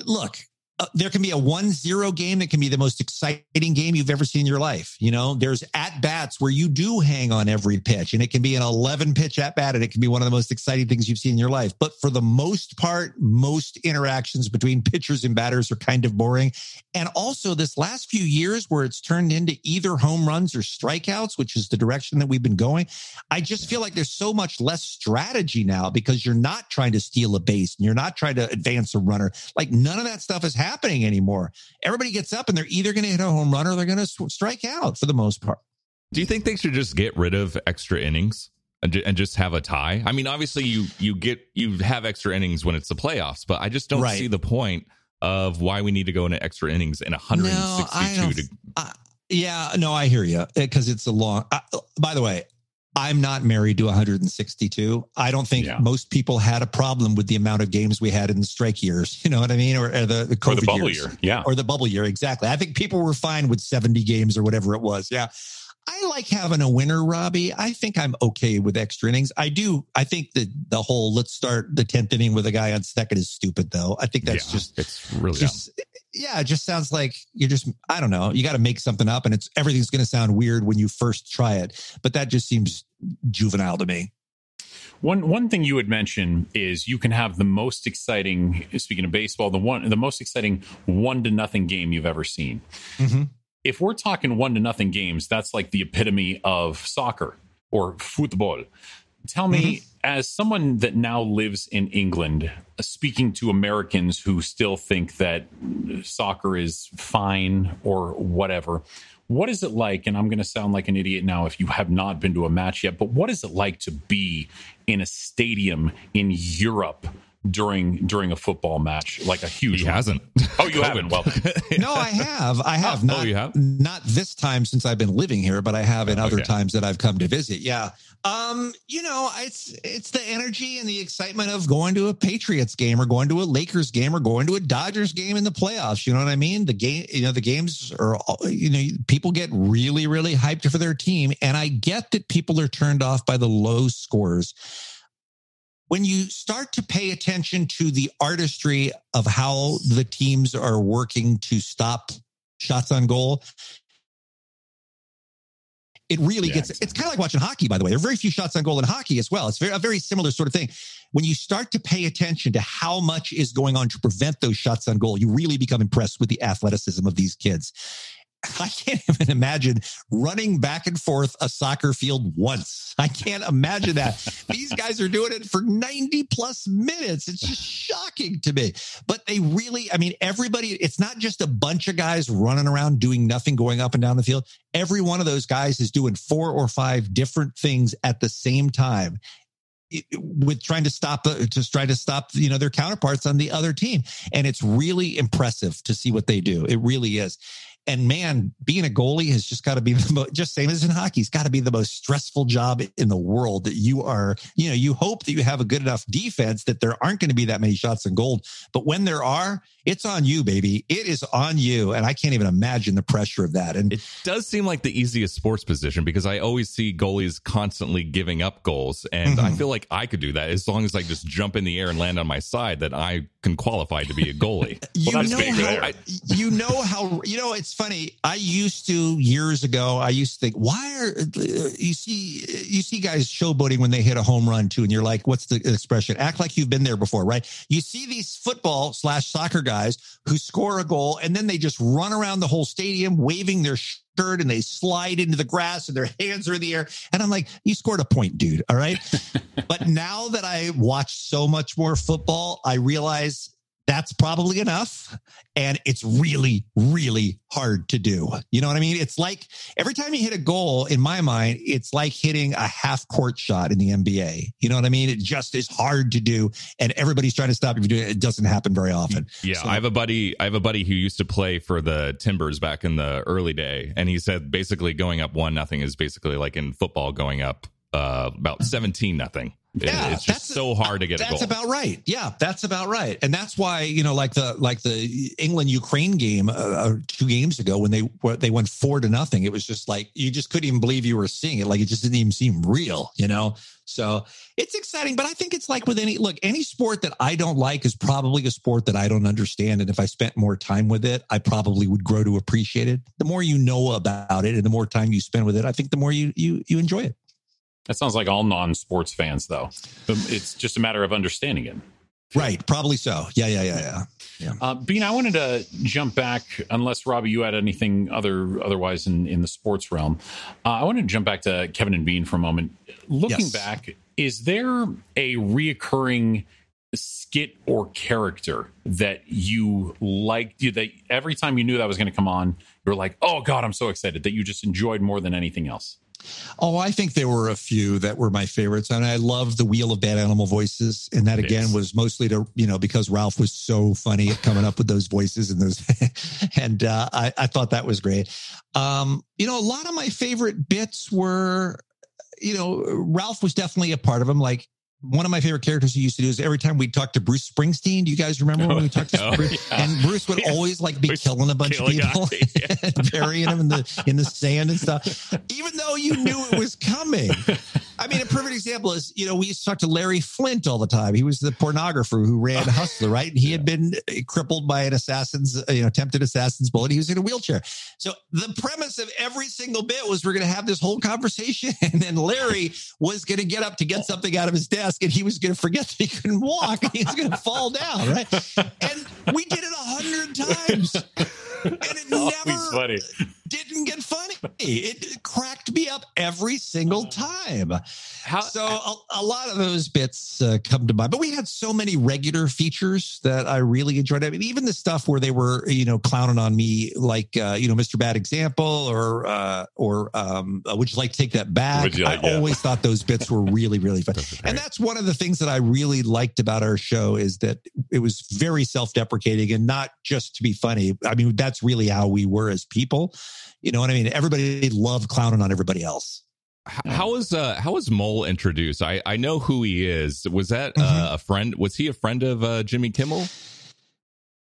Look, uh, there can be a 1-0 game that can be the most exciting game you've ever seen in your life. You know, there's at bats where you do hang on every pitch and it can be an 11 pitch at bat and it can be one of the most exciting things you've seen in your life. But for the most part, most interactions between pitchers and batters are kind of boring. And also this last few years where it's turned into either home runs or strikeouts, which is the direction that we've been going. I just feel like there's so much less strategy now because you're not trying to steal a base and you're not trying to advance a runner. Like none of that stuff is happening happening anymore. Everybody gets up and they're either going to hit a home run or they're going to strike out for the most part. Do you think they should just get rid of extra innings and, and just have a tie? I mean, obviously you you get you have extra innings when it's the playoffs, but I just don't right. see the point of why we need to go into extra innings in 162 no, to uh, yeah, no, I hear you because it's a long. Uh, by the way, I'm not married to 162. I don't think yeah. most people had a problem with the amount of games we had in the strike years. You know what I mean? Or, or the, the COVID or the bubble years. year. Yeah. Or the bubble year. Exactly. I think people were fine with 70 games or whatever it was. Yeah. I like having a winner, Robbie. I think I'm okay with extra innings. I do. I think that the whole let's start the 10th inning with a guy on second is stupid, though. I think that's yeah, just, it's really, just, yeah, it just sounds like you're just, I don't know, you got to make something up and it's everything's going to sound weird when you first try it. But that just seems juvenile to me. One one thing you would mention is you can have the most exciting. Speaking of baseball, the one the most exciting one to nothing game you've ever seen. Mm-hmm. If we're talking one to nothing games, that's like the epitome of soccer or football. Tell me, mm-hmm. as someone that now lives in England, speaking to Americans who still think that soccer is fine or whatever, what is it like? And I'm going to sound like an idiot now if you have not been to a match yet, but what is it like to be in a stadium in Europe? During during a football match, like a huge. He one. hasn't. Oh, you haven't. Well, no, I have. I have oh, not. Oh, you have? Not this time since I've been living here, but I have in other okay. times that I've come to visit. Yeah. Um, you know, it's it's the energy and the excitement of going to a Patriots game or going to a Lakers game or going to a Dodgers game in the playoffs. You know what I mean? The game, you know, the games are, you know, people get really, really hyped for their team, and I get that people are turned off by the low scores when you start to pay attention to the artistry of how the teams are working to stop shots on goal, it really yeah, gets it's kind of like watching hockey by the way. There are very few shots on goal in hockey as well. It's very, a very similar sort of thing. When you start to pay attention to how much is going on to prevent those shots on goal you really become impressed with the athleticism of these kids I can't even imagine running back and forth a soccer field once. I can't imagine that. These guys are doing it for 90 plus minutes. It's just shocking to me. But they really, I mean, everybody, it's not just a bunch of guys running around doing nothing, going up and down the field. Every one of those guys is doing four or five different things at the same time with trying to stop uh, just try to stop you know their counterparts on the other team and it's really impressive to see what they do it really is and man, being a goalie has just got to be the most, just same as in hockey, it's got to be the most stressful job in the world that you are, you know, you hope that you have a good enough defense that there aren't going to be that many shots in goal. But when there are, it's on you, baby. It is on you. And I can't even imagine the pressure of that. And it does seem like the easiest sports position because I always see goalies constantly giving up goals. And mm-hmm. I feel like I could do that as long as I just jump in the air and land on my side that I can qualify to be a goalie. you, well, know how, I, you know how, you know, it's funny. I used to years ago, I used to think, why are you see, you see guys showboating when they hit a home run too. And you're like, what's the expression? Act like you've been there before, right? You see these football slash soccer guys who score a goal and then they just run around the whole stadium waving their and they slide into the grass and their hands are in the air. And I'm like, you scored a point, dude. All right. but now that I watch so much more football, I realize that's probably enough. And it's really, really hard to do. You know what I mean? It's like every time you hit a goal, in my mind, it's like hitting a half court shot in the NBA. You know what I mean? It just is hard to do. And everybody's trying to stop you from doing it. It doesn't happen very often. Yeah. So, I have a buddy, I have a buddy who used to play for the Timbers back in the early day. And he said basically going up one nothing is basically like in football going up uh, about 17 nothing. Yeah, it's just so hard to get. That's about right. Yeah, that's about right. And that's why you know, like the like the England Ukraine game uh, uh two games ago when they they went four to nothing. It was just like you just couldn't even believe you were seeing it. Like it just didn't even seem real. You know. So it's exciting, but I think it's like with any look, any sport that I don't like is probably a sport that I don't understand. And if I spent more time with it, I probably would grow to appreciate it. The more you know about it and the more time you spend with it, I think the more you you you enjoy it. That sounds like all non-sports fans, though. It's just a matter of understanding it. Right. Probably so. Yeah. Yeah. Yeah. Yeah. Yeah. Uh, Bean, I wanted to jump back, unless Robbie, you had anything other otherwise in in the sports realm. Uh, I wanted to jump back to Kevin and Bean for a moment. Looking yes. back, is there a reoccurring skit or character that you liked? That every time you knew that was going to come on, you were like, "Oh God, I'm so excited!" That you just enjoyed more than anything else. Oh, I think there were a few that were my favorites, and I love the Wheel of Bad Animal voices, and that again yes. was mostly to you know because Ralph was so funny at coming up with those voices and those, and uh, I, I thought that was great. Um, you know, a lot of my favorite bits were, you know, Ralph was definitely a part of them, like one of my favorite characters he used to do is every time we talk to Bruce Springsteen. Do you guys remember when we oh, talked to oh, Bruce? Yeah. And Bruce would always like be Bruce killing a bunch of people, yeah. burying them in the in the sand and stuff, even though you knew it was coming. I mean, a perfect example is you know we used to talk to Larry Flynt all the time. He was the pornographer who ran Hustler, right? And he yeah. had been uh, crippled by an assassin's, uh, you know, attempted assassin's bullet. He was in a wheelchair. So the premise of every single bit was we're going to have this whole conversation, and then Larry was going to get up to get something out of his desk desk and he was going to forget that he couldn't walk and he was going to fall down, right? And we did it a hundred times. And it never funny. Didn't get funny. It cracked me up every single time. How, so a, a lot of those bits uh, come to mind. But we had so many regular features that I really enjoyed. I mean, even the stuff where they were, you know, clowning on me, like uh, you know, Mr. Bad Example, or uh, or um, uh, would you like to take that back? Like, I yeah. always thought those bits were really really fun, and that's one of the things that I really liked about our show is that it was very self deprecating and not just to be funny. I mean, that's really how we were as people. You know what I mean? Everybody loved clowning on everybody else. How was uh how was Mole introduced? I I know who he is. Was that uh, mm-hmm. a friend? Was he a friend of uh, Jimmy Kimmel?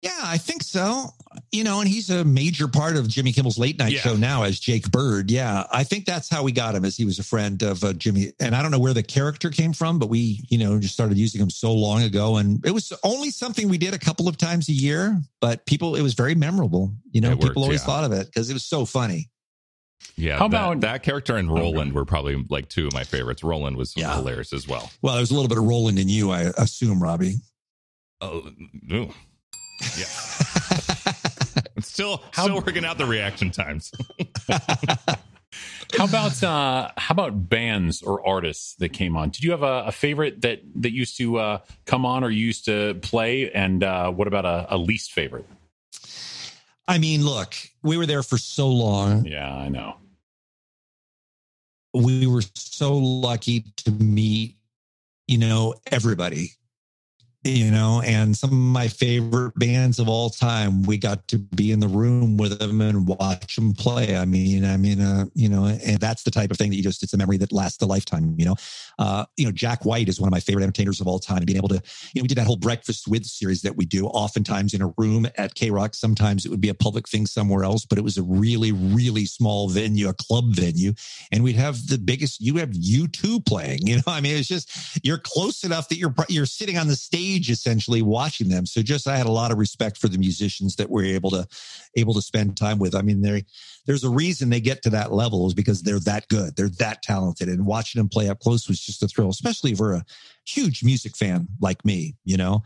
Yeah, I think so. You know, and he's a major part of Jimmy Kimmel's late night yeah. show now as Jake Byrd. Yeah, I think that's how we got him, as he was a friend of uh, Jimmy. And I don't know where the character came from, but we, you know, just started using him so long ago, and it was only something we did a couple of times a year. But people, it was very memorable. You know, people always yeah. thought of it because it was so funny. Yeah, how about that, that character and Roland were probably like two of my favorites. Roland was yeah. hilarious as well. Well, there's a little bit of Roland in you, I assume, Robbie. Oh, no. Yeah. still still working out the reaction times. how about uh how about bands or artists that came on? Did you have a, a favorite that that used to uh come on or used to play? And uh what about a, a least favorite? I mean, look, we were there for so long. Yeah, I know. We were so lucky to meet, you know, everybody you know, and some of my favorite bands of all time, we got to be in the room with them and watch them play. I mean, I mean, uh, you know, and that's the type of thing that you just, it's a memory that lasts a lifetime, you know. Uh, you know, Jack White is one of my favorite entertainers of all time. And being able to, you know, we did that whole breakfast with series that we do oftentimes in a room at KROQ. Sometimes it would be a public thing somewhere else, but it was a really, really small venue, a club venue. And we'd have the biggest, you have U2 playing, you know, I mean, it's just, you're close enough that you're, you're sitting on the stage essentially watching them. So just I had a lot of respect for the musicians that we're able to able to spend time with. I mean, they there's a reason they get to that level is because they're that good, they're that talented, and watching them play up close was just a thrill, especially for a huge music fan like me, you know.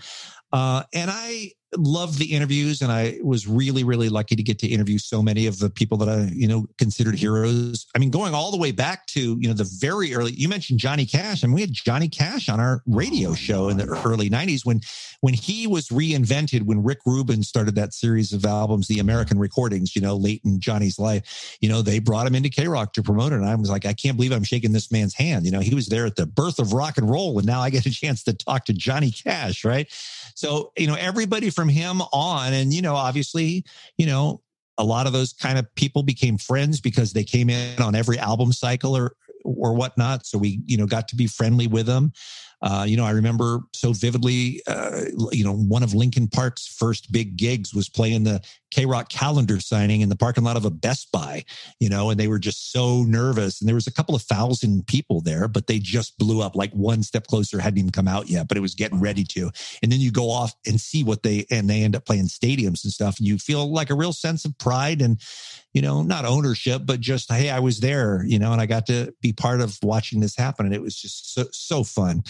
Uh, and I loved the interviews and I was really, really lucky to get to interview so many of the people that I, you know, considered heroes. I mean, going all the way back to, you know, the very early, you mentioned Johnny Cash and we had Johnny Cash on our radio oh, show in the early nineties when, when he was reinvented, when Rick Rubin started that series of albums, the American mm-hmm. recordings, you know, late in Johnny's life, you know, they brought him into KROQ to promote it. And I was like, I can't believe I'm shaking this man's hand. You know, he was there at the birth of rock and roll. And now I get a chance to talk to Johnny Cash. Right. So, you know, everybody from him on. And, you know, obviously, you know, a lot of those kind of people became friends because they came in on every album cycle or or whatnot. So we, you know, got to be friendly with them. Uh, you know, I remember so vividly, uh, you know, one of Linkin Park's first big gigs was playing the KROQ calendar signing in the parking lot of a Best Buy, you know, and they were just so nervous. And there was a couple of thousand people there, but they just blew up like one step closer, hadn't even come out yet, but it was getting ready to. And then you go off and see what they, and they end up playing stadiums and stuff. And you feel like a real sense of pride and, you know, not ownership, but just, hey, I was there, you know, and I got to be part of watching this happen. And it was just so, so fun.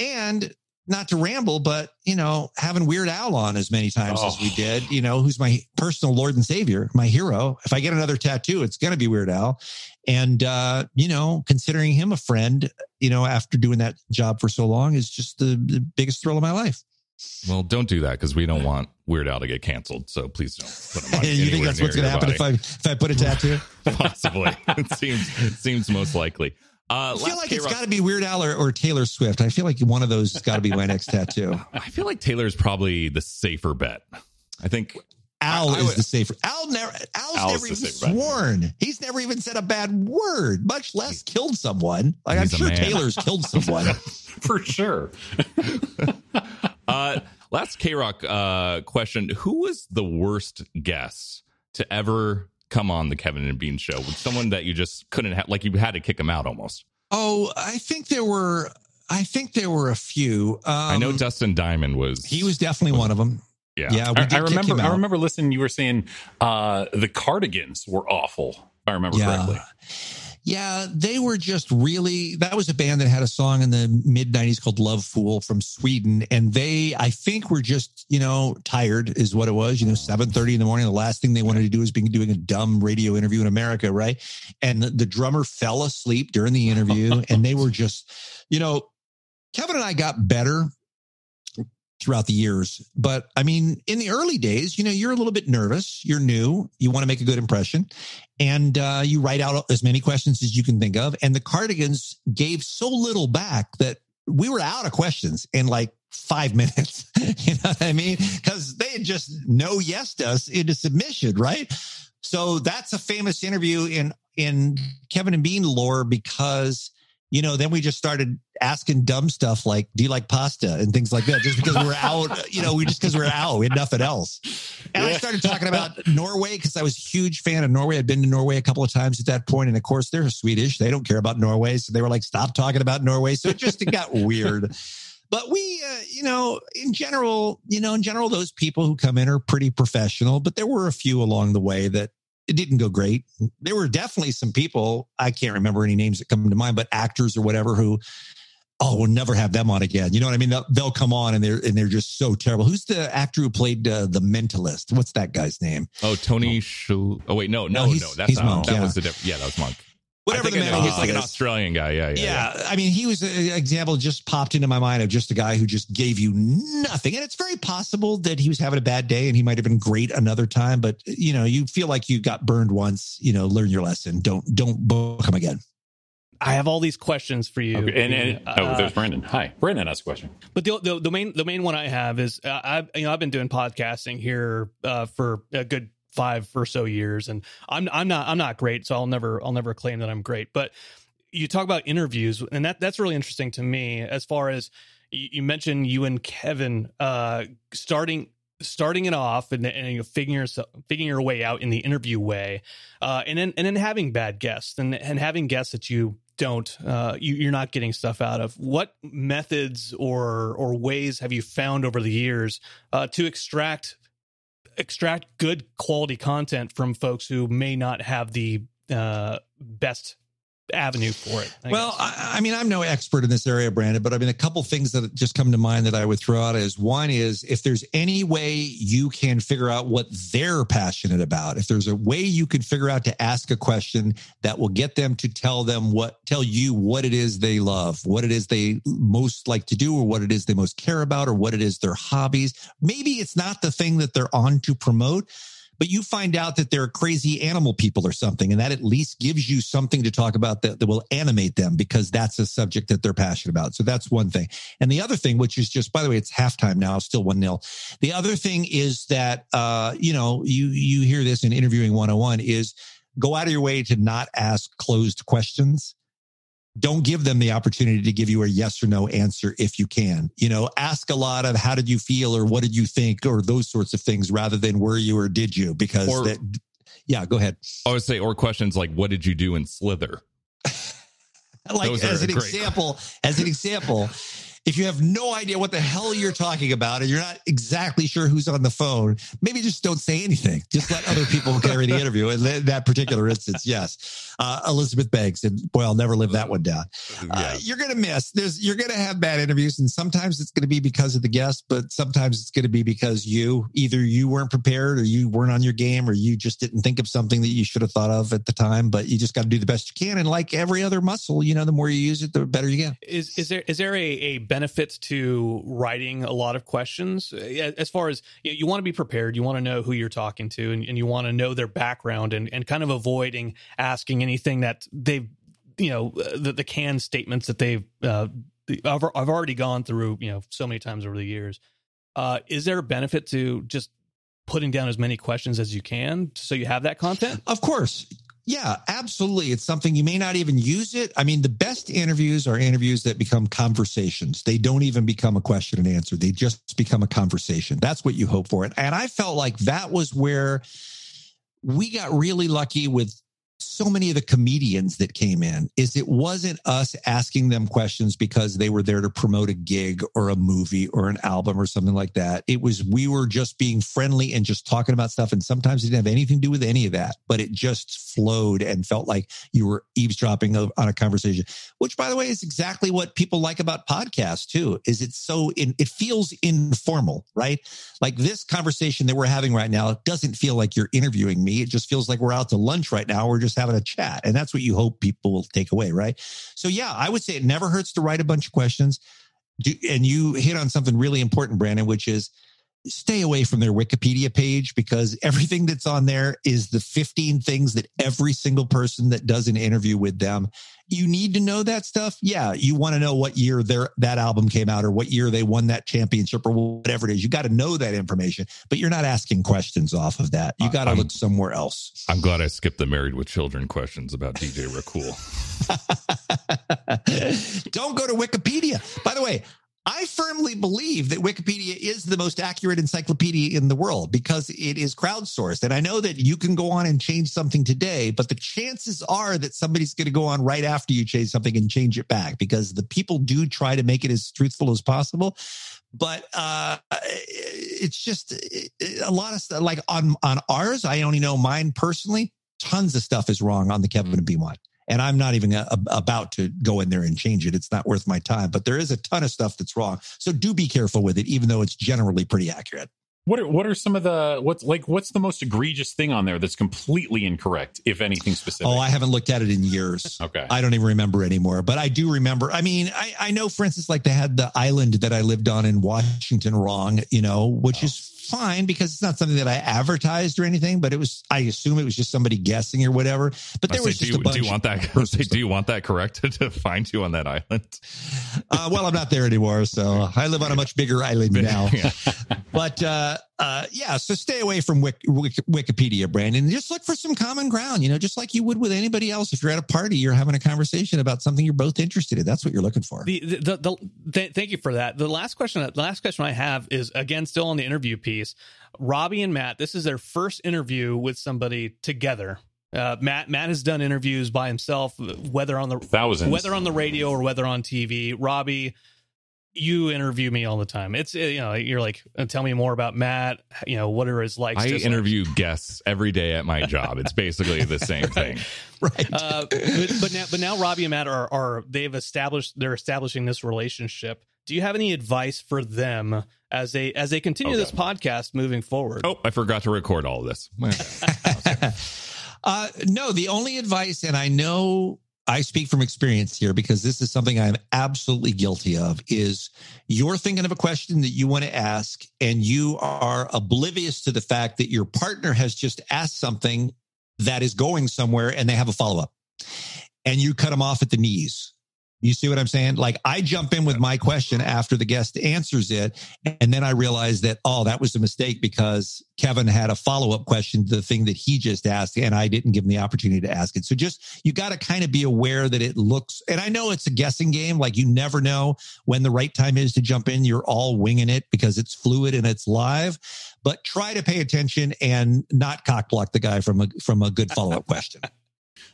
And not to ramble, but you know, having Weird Al on as many times oh. as we oh. did, you know, who's my personal Lord and Savior, my hero. If I get another tattoo, it's going to be Weird Al. And, uh, you know, considering him a friend, you know, after doing that job for so long is just the, the biggest thrill of my life. Well, don't do that because we don't want Weird Al to get canceled. So please don't put him on. you think that's what's going to happen if I if I put a tattoo? Possibly. it seems it seems most likely. Uh, I feel like KROQ. it's got to be Weird Al or, or, Taylor Swift. I feel like one of those has got to be my next tattoo. I feel like Taylor's probably the safer bet. I think Al I, I is the safer. Al never. Al's, Al's never even sworn. Bet. He's never even said a bad word, much less killed someone. Like He's I'm sure Taylor's killed someone for sure. uh, last KROQ uh, question: Who was the worst guest to ever come on the Kevin and Bean show with someone that you just couldn't have, like you had to kick him out almost? Oh, I think there were. I think there were a few. Um, I know um, Dustin Diamond was. He was definitely was, one of them. Yeah, yeah. I, I, remember. I remember listening. You were saying uh, the Cardigans were awful. If I remember yeah. correctly. Yeah, they were just really. That was a band that had a song in the mid '90s called "Lovefool" from Sweden, and they, I think, were just you know tired, is what it was. You know, seven thirty in the morning. The last thing they wanted to do was be doing a dumb radio interview in America, right? And the, the drummer fell asleep during the interview, and they were just, you know, Kevin and I got better throughout the years. But I mean, in the early days, you know, you're a little bit nervous. You're new. You want to make a good impression. And uh, you write out as many questions as you can think of. And the Cardigans gave so little back that we were out of questions in like five minutes. you know what I mean? Because they just no yes us into submission, right? So that's a famous interview in in Kevin and Bean lore because you know, then we just started asking dumb stuff like, do you like pasta and things like that, just because we are out, you know, we just because we are out, we had nothing else. And yeah. I started talking about Norway because I was a huge fan of Norway. I'd been to Norway a couple of times at that point, And of course, they're Swedish. They don't care about Norway. So they were like, stop talking about Norway. So it just it got weird. But we, uh, you know, in general, you know, in general, those people who come in are pretty professional, but there were a few along the way that it didn't go great. There were definitely some people, I can't remember any names that come to mind, but actors or whatever who oh, we'll never have them on again. You know what I mean? They'll, they'll come on and they're and they're just so terrible. Who's the actor who played uh, the Mentalist? What's that guy's name? Oh, Tony. Oh, oh wait, no, no, No, no. that's not, Monk, that yeah. was the diff- yeah, that was Monk. Whatever the man. He's like an. Australian guy. Yeah, yeah, yeah. Yeah, I mean, he was an example just popped into my mind of just a guy who just gave you nothing. And it's very possible that he was having a bad day and he might have been great another time. But you know, you feel like you got burned once. You know, learn your lesson. Don't don't book him again. I have all these questions for you. Okay, and, and oh, Uh, there's Brandon. Hi, Brandon has a question. But the, the the main the main one I have is uh, I've you know I've been doing podcasting here uh, for a good five or so years, and I'm I'm not I'm not great, so I'll never I'll never claim that I'm great. But you talk about interviews, and that that's really interesting to me as far as you, you mentioned you and Kevin uh, starting starting it off and, and you know, figuring yourself, figuring your way out in the interview way, uh, and then and then having bad guests and and having guests that you don't uh, you, you're not getting stuff out of. What methods or or ways have you found over the years uh, to extract extract good quality content from folks who may not have the uh, best avenue for it? I well. I, I mean, I'm no expert in this area, Brandon, but I mean, a couple things that just come to mind that I would throw out is one is if there's any way you can figure out what they're passionate about, if there's a way you can figure out to ask a question that will get them to tell them what, tell you what it is they love, what it is they most like to do, or what it is they most care about, or what it is their hobbies. Maybe it's not the thing that they're on to promote but you find out that they're crazy animal people or something, and that at least gives you something to talk about that, that will animate them because that's a subject that they're passionate about. So that's one thing. And the other thing, which is just, by the way, it's halftime now, still one nil. The other thing is that, uh, you know, you, you hear this in interviewing 101 is go out of your way to not ask closed questions don't give them the opportunity to give you a yes or no answer if you can. You know, ask a lot of how did you feel or what did you think or those sorts of things rather than were you or did you? Because Or- that, yeah, go ahead. I would say, or questions like, "What did you do in Slither?" Like Those as an great. example, as an example, if you have no idea what the hell you're talking about and you're not exactly sure who's on the phone, maybe just don't say anything. Just let other people carry the interview. In that- that particular instance, yes, uh, Elizabeth Banks, and boy, I'll never live that one down. Uh, you're going to miss. There's you're going to have bad interviews, and sometimes it's going to be because of the guest, but sometimes it's going to be because you either you weren't prepared, or you weren't on your game, or you just didn't think of something that you should have thought of at the time. But you just got to do the best you can, and like every other muscle, you know, the more you use it, the better you get. is is there is there a, a benefit to writing a lot of questions. As far as you, you want to be prepared you want to know who you're talking to and, and you want to know their background and, and kind of avoiding asking anything that they've you know uh, the, the canned statements that they've uh, I've, I've already gone through you know so many times over the years. Uh, is there a benefit to just putting down as many questions as you can so you have that content? Of course. Yeah, absolutely. It's something you may not even use it. I mean, the best interviews are interviews that become conversations. They don't even become a question and answer. They just become a conversation. That's what you hope for. And I felt like that was where we got really lucky with so many of the comedians that came in is it wasn't us asking them questions because they were there to promote a gig or a movie or an album or something like that. It was we were just being friendly and just talking about stuff. And sometimes it didn't have anything to do with any of that, but it just flowed and felt like you were eavesdropping on a conversation, which by the way is exactly what people like about podcasts too, is it's so in, it feels informal, right? Like this conversation that we're having right now doesn't feel like you're interviewing me. It just feels like we're out to lunch right now. We're just having a chat. And that's what you hope people will take away, right? So, yeah, I would say it never hurts to write a bunch of questions. Do, and you hit on something really important, Brandon, which is stay away from their Wikipedia page because everything that's on there is the 15 things that every single person that does an interview with them. You need to know that stuff. Yeah, you want to know what year their that album came out or what year they won that championship or whatever it is. You got to know that information, but you're not asking questions off of that. You got to look somewhere else. I'm glad I skipped the married with children questions about DJ Rakul. Don't go to Wikipedia. By the way, I firmly believe that Wikipedia is the most accurate encyclopedia in the world because it is crowdsourced. And I know that you can go on and change something today, but the chances are that somebody's going to go on right after you change something and change it back because the people do try to make it as truthful as possible. But uh, it's just a lot of stuff. Like on on ours, I only know mine personally. Tons of stuff is wrong on the Kevin and B one And I'm not even uh, a, a, about to go in there and change it. It's not worth my time. But there is a ton of stuff that's wrong. So do be careful with it, even though it's generally pretty accurate. What are, what are some of the what's like what's the most egregious thing on there that's completely incorrect, if anything specific? Oh, I haven't looked at it in years. okay, I don't even remember anymore. But I do remember. I mean, I I know, for instance, like they had the island that I lived on in Washington wrong, you know, which oh. is fine because it's not something that I advertised or anything, but it was, I assume it was just somebody guessing or whatever. But there was just do, a bunch. Do you want that? Say, do you want that corrected to find you on that island? Uh, well, I'm not there anymore. So I live on a much bigger island now. but, uh, uh, yeah, so stay away from Wik- Wik- Wikipedia, Brandon. Just look for some common ground, you know, just like you would with anybody else. If you're at a party, you're having a conversation about something you're both interested in. That's what you're looking for. The, the, the, the th- thank you for that. The last question, the last question I have is again still on the interview piece. Robbie and Matt, this is their first interview with somebody together. Uh, Matt Matt has done interviews by himself, whether on the thousands, whether on the radio or whether on TV. Robbie, you interview me all the time. It's you know you're like uh, tell me more about Matt. You know what are his likes. I interview guests every day at my job. It's basically the same thing, right? Uh, but, but, now but now Robbie and Matt are are they've established they're establishing this relationship. Do you have any advice for them as they as they continue okay. this podcast moving forward? Oh, I forgot to record all of this. uh, no, the only advice, and I know I speak from experience here because this is something I'm absolutely guilty of is you're thinking of a question that you want to ask and you are oblivious to the fact that your partner has just asked something that is going somewhere and they have a follow up and you cut them off at the knees you see what I'm saying? Like I jump in with my question after the guest answers it. And then I realize that, oh, that was a mistake because Kevin had a follow up question to the thing that he just asked and I didn't give him the opportunity to ask it. So just, you got to kind of be aware that it looks, and I know it's a guessing game. Like you never know when the right time is to jump in. You're all winging it because it's fluid and it's live, but try to pay attention and not cock block the guy from a, from a good follow up question.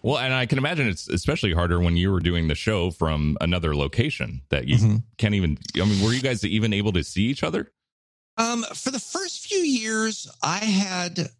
Well, and I can imagine it's especially harder when you were doing the show from another location that you mm-hmm. can't even. I mean, were you guys even able to see each other? Um, for the first few years, I had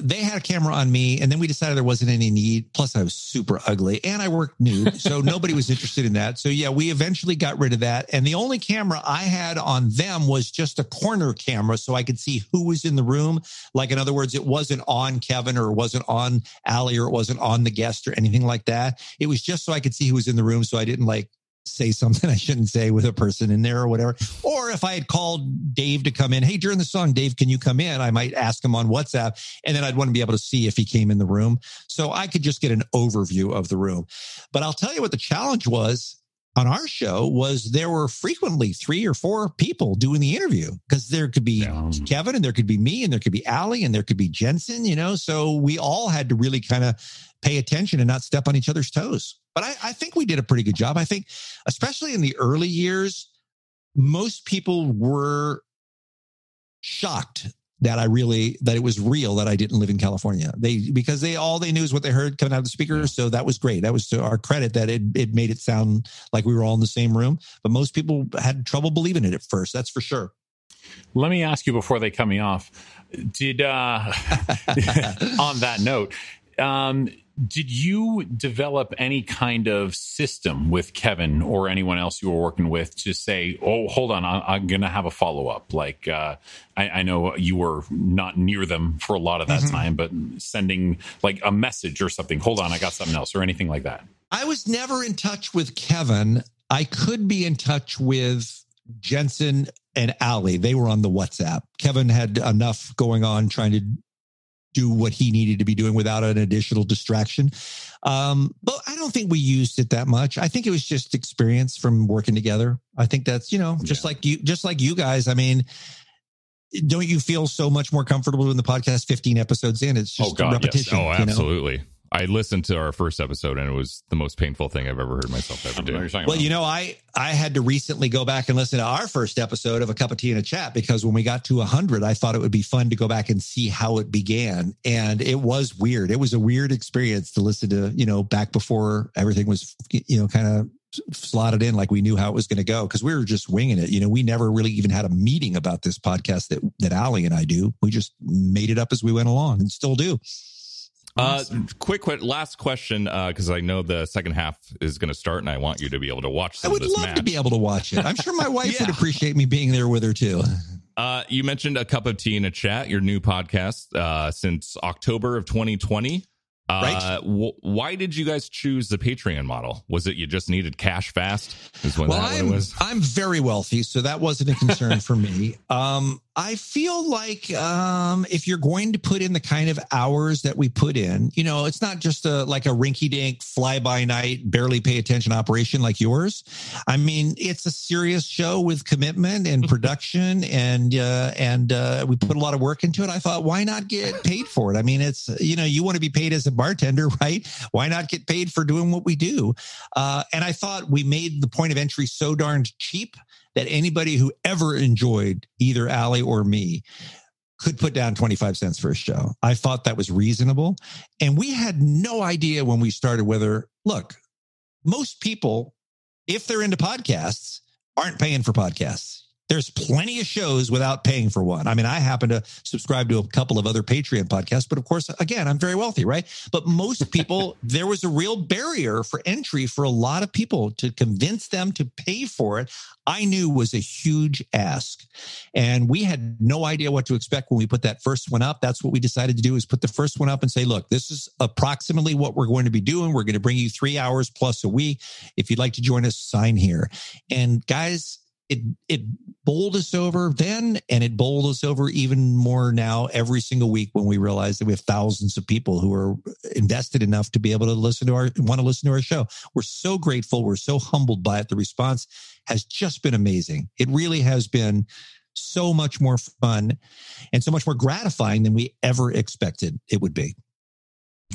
they had a camera on me and then we decided there wasn't any need. Plus i was super ugly and i worked nude so nobody was interested in that. So yeah we eventually got rid of that and the only camera i had on them was just a corner camera so i could see who was in the room. Like in other words it wasn't on kevin or it wasn't on Allie or it wasn't on the guest or anything like that. It was just so i could see who was in the room so i didn't like say something I shouldn't say with a person in there or whatever. Or if I had called Dave to come in, hey, during the song, Dave, can you come in? I might ask him on WhatsApp and then I'd want to be able to see if he came in the room. So I could just get an overview of the room. But I'll tell you what the challenge was on our show was there were frequently three or four people doing the interview because there could be um, Kevin and there could be me and there could be Allie and there could be Jensen, you know, so we all had to really kind of pay attention and not step on each other's toes. But I, I think we did a pretty good job. I think, especially in the early years, most people were shocked that I really that it was real that I didn't live in California. They because they all they knew is what they heard coming out of the speaker. So that was great. That was to our credit that it it made it sound like we were all in the same room. But most people had trouble believing it at first. That's for sure. Let me ask you before they cut me off. Did uh on that note, um did you develop any kind of system with Kevin or anyone else you were working with to say, "Oh, hold on, I, am going to have a follow up"? Like, uh, I, I, know you were not near them for a lot of that mm-hmm. time, but sending like a message or something. Hold on, I got something else, or anything like that. I was never in touch with Kevin. I could be in touch with Jensen and Allie. They were on the WhatsApp. Kevin had enough going on trying to do what he needed to be doing without an additional distraction. Um, but I don't think we used it that much. I think it was just experience from working together. I think that's, you know, just yeah. like you, just like you guys. I mean, don't you feel so much more comfortable in the podcast 15 episodes in? It's just oh, God, repetition. Yes. Oh, absolutely. You know? I listened to our first episode and it was the most painful thing I've ever heard myself ever do. Well, you know, I I had to recently go back and listen to our first episode of a cup of tea and a chat because when we got to 100, I thought it would be fun to go back and see how it began, and it was weird. It was a weird experience to listen to, you know, back before everything was, you know, kind of slotted in like we knew how it was going to go because we were just winging it. You know, we never really even had a meeting about this podcast that that Allie and I do. We just made it up as we went along and still do. Uh, quick, quick, last question, because I know the second half is going to start, and I want you to be able to watch. I would love match. to be able to watch it. I'm sure my wife Yeah. would appreciate me being there with her too. Uh, you mentioned a cup of tea in a chat, your new podcast uh, since October of 2020. Uh, Right. wh- why did you guys choose the Patreon model? Was it you just needed cash fast? Is when well, that I'm, was? I'm very wealthy, so that wasn't a concern for me. Um, I feel like um, if you're going to put in the kind of hours that we put in, you know, it's not just a like a rinky dink fly by night, barely pay attention operation like yours. I mean, it's a serious show with commitment and production, and uh, and uh, we put a lot of work into it. I thought, why not get paid for it? I mean, it's you know, you want to be paid as a bartender, right? Why not get paid for doing what we do? Uh, and I thought we made the point of entry so darned cheap that anybody who ever enjoyed either Allie or me could put down 25 cents for a show. I thought that was reasonable. And we had no idea when we started whether, look, most people, if they're into podcasts, aren't paying for podcasts. There's plenty of shows without paying for one. I mean, I happen to subscribe to a couple of other Patreon podcasts, but of course, again, I'm very wealthy, right? But most people, there was a real barrier for entry for a lot of people to convince them to pay for it. I knew was a huge ask. And we had no idea what to expect when we put that first one up. That's what we decided to do is put the first one up and say, look, this is approximately what we're going to be doing. We're going to bring you three hours plus a week. If you'd like to join us, sign here. And guys, it it bowled us over then and it bowled us over even more now every single week when we realize that we have thousands of people who are invested enough to be able to listen to our want to listen to our show. We're so grateful. We're so humbled by it. The response has just been amazing. It really has been so much more fun and so much more gratifying than we ever expected it would be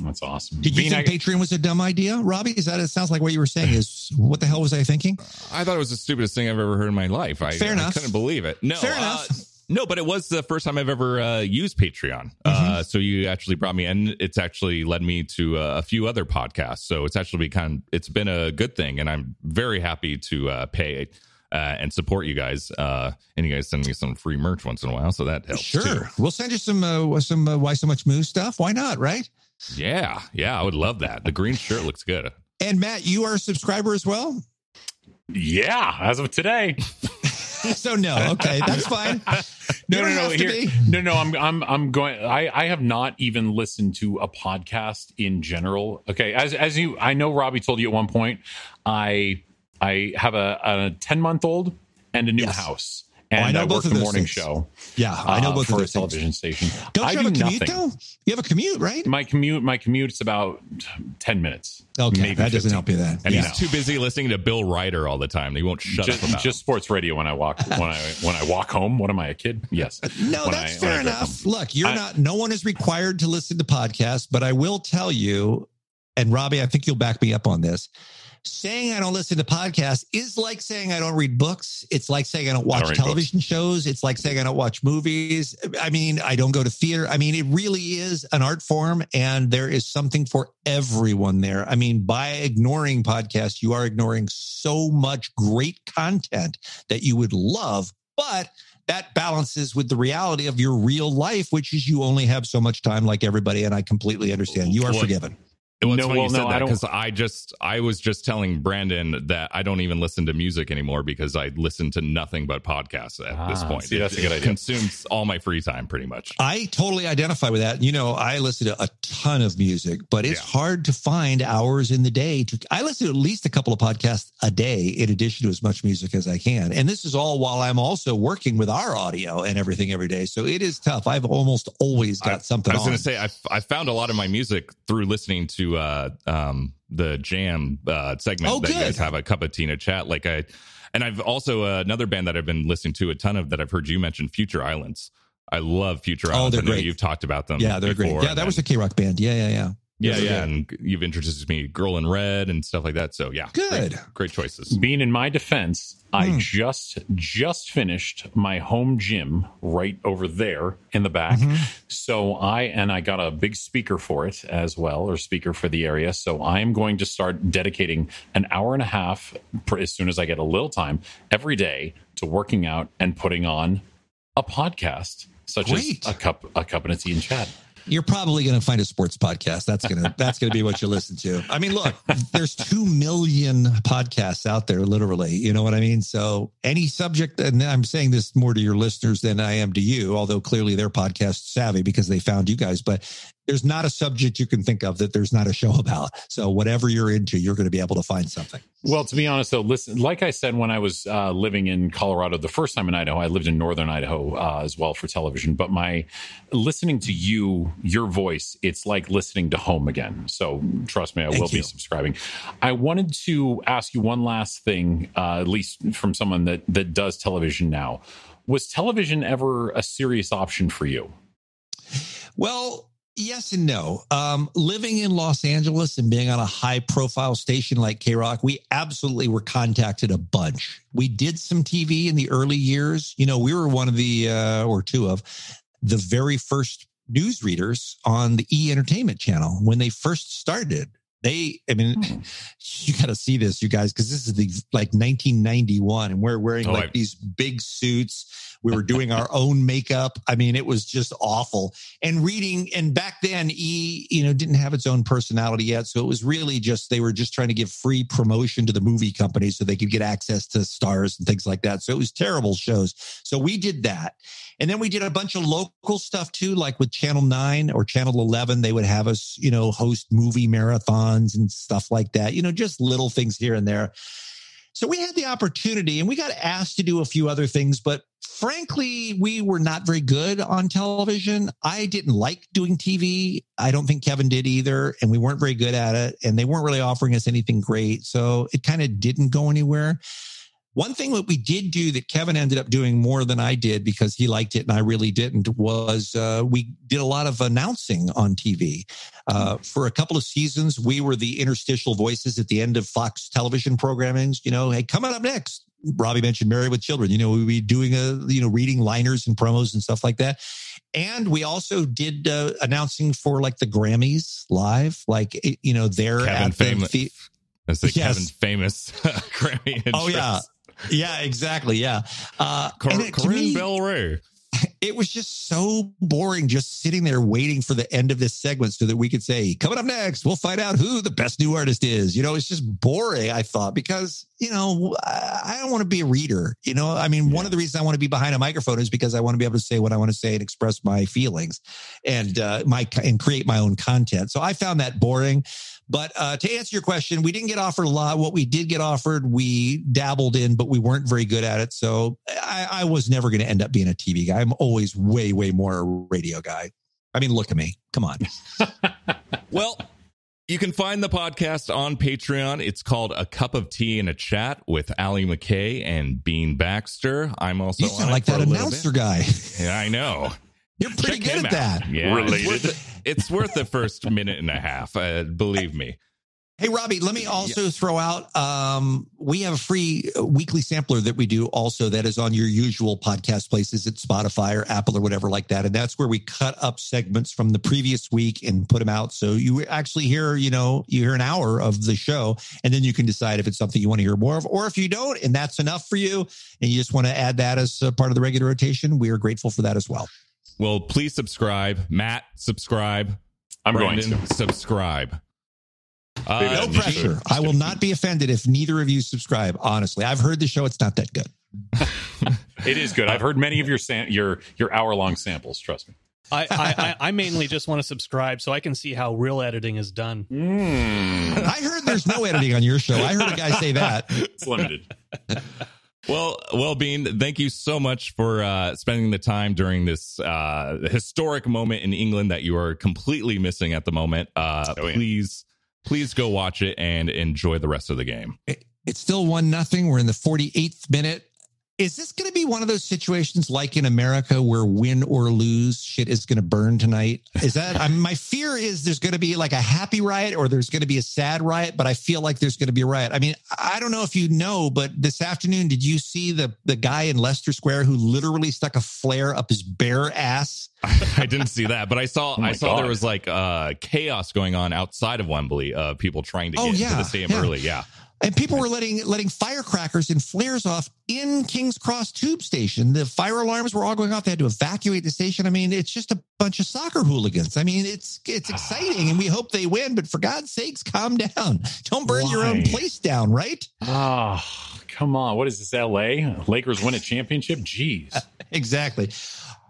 That's awesome. did you Bean, think I- patreon was a dumb idea robbie is that it sounds like what you were saying is what the hell was i thinking I thought it was the stupidest thing I've ever heard in my life. I, Fair I enough. couldn't believe it. No, Fair uh, enough. no, but it was the first time I've ever uh, used Patreon. Uh, so you actually brought me, and it's actually led me to uh, a few other podcasts. So it's actually become it's been a good thing, and I'm very happy to uh, pay. Uh, and support you guys, uh, and you guys send me some free merch once in a while, so that helps. Sure, too. we'll send you some uh, some uh, why so much moose stuff. Why not, right? Yeah, yeah, I would love that. The green shirt looks good. And Matt, you are a subscriber as well. yeah, as of today. so no, okay, that's fine. No, You no, no. Here, no, no. I'm, I'm, I'm going. I, I have not even listened to a podcast in general. Okay, as, as you, I know Robbie told you at one point. I, I have a, a ten month old and a new Yes. house, Oh, I know I, both of the those morning things. show. Yeah, I know uh, both for of a those things. television station. Don't I you have do a commute nothing. though? You have a commute, right? My commute, my commute's about ten minutes. Okay, maybe that doesn't help you then. And Yeah. he's too busy listening to Bill Ryder all the time. He won't shut just, up about. just sports radio when I walk when I when I walk home. What am I a kid? Yes. No, When that's I- fair enough. Look, you're I- not. No one is required to listen to podcasts, but I will tell you, and Robbie, I think you'll back me up on this. Saying I don't listen to podcasts is like saying I don't read books. It's like saying I don't watch read television shows. It's like saying I don't watch movies. I mean, I don't go to theater. I mean, it really is an art form, and there is something for everyone there. I mean, by ignoring podcasts, you are ignoring so much great content that you would love, but that balances with the reality of your real life, which is you only have so much time, like everybody. And I completely understand. You are Well, forgiven. It was No, funny well, you said no, I that don't- because I just I was just telling Brandon that I don't even listen to music anymore because I listen to nothing but podcasts at this Ah, point. see, that's a It- good idea. Consumes all my free time pretty much. I totally identify with that. You know, I listen to a ton of music, but it's Yeah. hard to find hours in the day to I listen to at least a couple of podcasts a day in addition to as much music as I can. And this is all while I'm also working with our audio and everything every day. So it is tough. I've almost always got something I was going to say I, I found a lot of my music through listening to uh, um, the Jam uh, segment Oh, that you good. guys have a cup of tea and a chat. Like I, and I've also uh, another band that I've been listening to a ton of that I've heard you mention, Future Islands. I love Future Oh, Islands. they're I know great. you've talked about them. yeah, they're before, great. Yeah, that was a KROQ band. Yeah, yeah, yeah. Yeah, yeah, and you've introduced me Girl in Red and stuff like that. So yeah, Good. great, great choices. Being in my defense, I Hmm. just just finished my home gym right over there in the back. Mm-hmm. So I and I got a big speaker for it as well, or speaker for the area. So I am going to start dedicating an hour and a half per, as soon as I get a little time every day to working out and putting on a podcast such Great. as a cup a cup and a tea and chat. You're probably going to find a sports podcast. That's gonna that's gonna be what you listen to. I mean, look, there's two million podcasts out there, literally. You know what I mean? So any subject, and I'm saying this more to your listeners than I am to you, although clearly they're podcast savvy because they found you guys. But there's not a subject you can think of that there's not a show about. So whatever you're into, you're going to be able to find something. Well, to be honest, though, listen, like I said, when I was uh, living in Colorado the first time in Idaho, I lived in northern Idaho uh, as well for television. But my listening to you, your voice, it's like listening to home again. So trust me, I Thank will you. be subscribing. I wanted to ask you one last thing, uh, at least from someone that that does television now. Was television ever a serious option for you? Well, Yes and no. Um, living in Los Angeles and being on a high profile station like KROQ, we absolutely were contacted a bunch. We did some TV in the early years. You know, we were one of the, uh, or two of the very first news readers on the E Entertainment channel when they first started. They, I mean, hmm. you got to see this, you guys, because this is the like 1991, and we're wearing oh, like I... these big suits. We were doing our own makeup. I mean, it was just awful. And reading, and back then, E, you know, didn't have its own personality yet, so it was really just they were just trying to give free promotion to the movie company so they could get access to stars and things like that. So it was terrible shows. So we did that. And then we did a bunch of local stuff too, like with Channel 9 or Channel 11. They would have us, you know, host movie marathons and stuff like that, you know, just little things here and there. So we had the opportunity and we got asked to do a few other things, but frankly, we were not very good on television. I didn't like doing TV. I don't think Kevin did either. And we weren't very good at it. And they weren't really offering us anything great. So it kind of didn't go anywhere. One thing that we did do that Kevin ended up doing more than I did because he liked it and I really didn't was uh, we did a lot of announcing on TV. Uh, for a couple of seasons, we were the interstitial voices at the end of Fox television programmings. You know, hey, coming up next, Robbie mentioned Married with Children. You know, we'd be doing a, you know, reading liners and promos and stuff like that. And we also did uh, announcing for like the Grammys live, like, you know, there Kevin famous. the yes. Kevin famous Grammy. Oh, yeah yeah, exactly. Yeah. Uh, Cor- it, Corinne me, Bailey Rae. It was just so boring just sitting there waiting for the end of this segment so that we could say, coming up next, we'll find out who the best new artist is. You know, it's just boring, I thought, because, you know, I don't want to be a reader. You know, I mean, yeah. one of the reasons I want to be behind a microphone is because I want to be able to say what I want to say and express my feelings and uh, my and create my own content. So I found that boring. But uh, to answer your question, we didn't get offered a lot. What we did get offered, we dabbled in, but we weren't very good at it. So I, I was never going to end up being a TV guy. I'm always way, way more a radio guy. I mean, look at me. Come on. well, you can find the podcast on Patreon. It's called A Cup of Tea and a Chat with Allie MacKay and Bean Baxter. I'm also you sound like that announcer guy. Yeah, I know. You're pretty Check good at that. Yeah, related it's worth the first minute and a half. Uh, believe me. Hey, Robbie, let me also yeah. throw out um, we have a free weekly sampler that we do also that is on your usual podcast places at Spotify or Apple or whatever like that. And that's where we cut up segments from the previous week and put them out. So you actually hear, you know, you hear an hour of the show and then you can decide if it's something you want to hear more of or if you don't and that's enough for you and you just want to add that as part of the regular rotation. We are grateful for that as well. Well, please subscribe. Matt, subscribe. I'm Brandon, going to subscribe. Uh, no pressure. I will not be offended if neither of you subscribe. Honestly, I've heard the show. It's not that good. it is good. I've heard many of your sam- your your hour long samples. Trust me. I, I, I mainly just want to subscribe so I can see how real editing is done. Mm. I heard there's no editing on your show. I heard a guy say that. It's limited. Well, well, Bean, thank you so much for uh, spending the time during this uh, historic moment in England that you are completely missing at the moment. Uh, oh, yeah. Please, please go watch it and enjoy the rest of the game. it's still one nothing. We're in the 48th minute. Is this going to be one of those situations like in America where win or lose, shit is going to burn tonight? Is that I mean, my fear is there's going to be like a happy riot or there's going to be a sad riot, but I feel like there's going to be a riot. I mean, I don't know if you know, but this afternoon, did you see the the guy in Leicester Square who literally stuck a flare up his bare ass? I didn't see that, but I saw oh I saw God. there was like uh chaos going on outside of Wembley, uh people trying to oh, get oh, yeah, into the stadium yeah. early. Yeah. And people were letting letting firecrackers and flares off in King's Cross Tube Station. The fire alarms were all going off. They had to evacuate the station. I mean, it's just a bunch of soccer hooligans. I mean, it's it's exciting, and we hope they win. But for God's sakes, calm down. Don't burn your own place down, right? Oh, come on. What is this, LA? Lakers win a championship? Jeez. Exactly.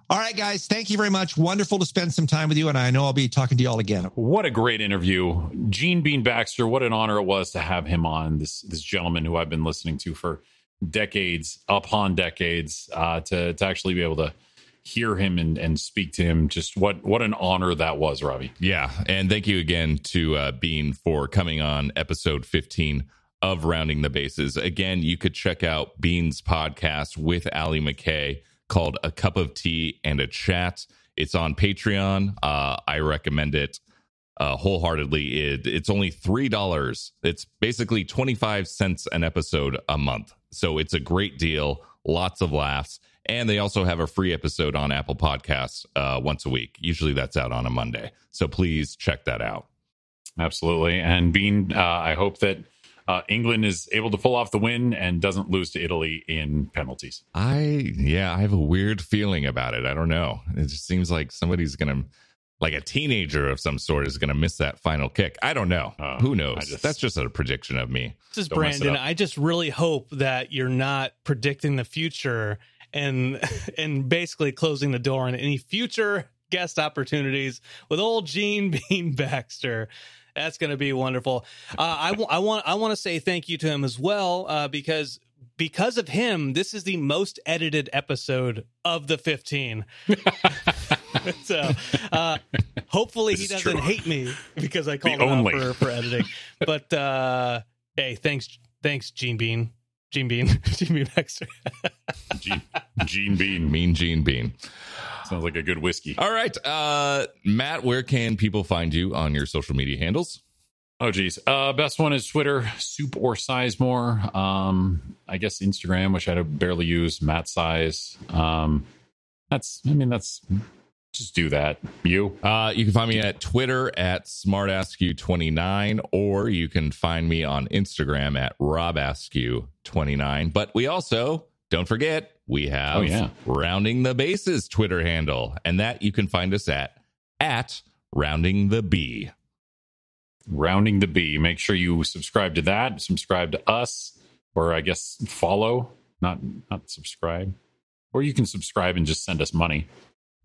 All right, guys. Thank you very much. Wonderful to spend some time with you, and I know I'll be talking to you all again. What a great interview. Gene Bean Baxter, what an honor it was to have him on. This this gentleman who I've been listening to for decades, upon decades, uh, to to actually be able to hear him and, and speak to him. Just what what an honor that was, Robbie. Yeah, and thank you again to uh, Bean for coming on episode 15 of Rounding the Bases. Again, you could check out Bean's podcast with Allie MacKay called A Cup of Tea and a Chat. It's on Patreon. Uh, I recommend it uh, wholeheartedly. It, it's only $3. It's basically 25 cents an episode a month. So it's a great deal, lots of laughs. And they also have a free episode on Apple Podcasts uh, once a week. Usually that's out on a Monday. So please check that out. Absolutely. And Bean, uh, I hope that uh, England is able to pull off the win and doesn't lose to Italy in penalties. I, yeah, I have a weird feeling about it. I don't know. It just seems like somebody's going to, like a teenager of some sort, is going to miss that final kick. I don't know. Uh, Who knows? Just- that's just a prediction of me. This is Don't Brandon. I just really hope that you're not predicting the future and and basically closing the door on any future guest opportunities with old Gene Bean Baxter. That's going to be wonderful. Uh, I, w- I want I want to say thank you to him as well uh, because because of him, this is the most edited episode of the 15. so uh, hopefully he This is doesn't true. hate me because I called The him out only. for, for editing. But uh, hey, thanks, thanks, Gene Bean, Gene Bean, Gene Bean Baxter. Gene, Gene Bean Mean Gene Bean. Sounds like a good whiskey. All right. Uh, Matt, where can people find you on your social media handles? Oh geez. Uh best one is Twitter, soup or sizemore. Um I guess Instagram, which I barely use, Matt size. Um that's I mean that's just do that. You? Uh, you can find me at Twitter at smartaskew29, or you can find me on Instagram at robaskew29. But we also, don't forget, we oh, have Oh, yeah. Rounding the Bases Twitter handle, and that you can find us at at Rounding the B. Rounding the B. Make sure you subscribe to that, subscribe to us, or I guess follow, not not subscribe. Or you can subscribe and just send us money.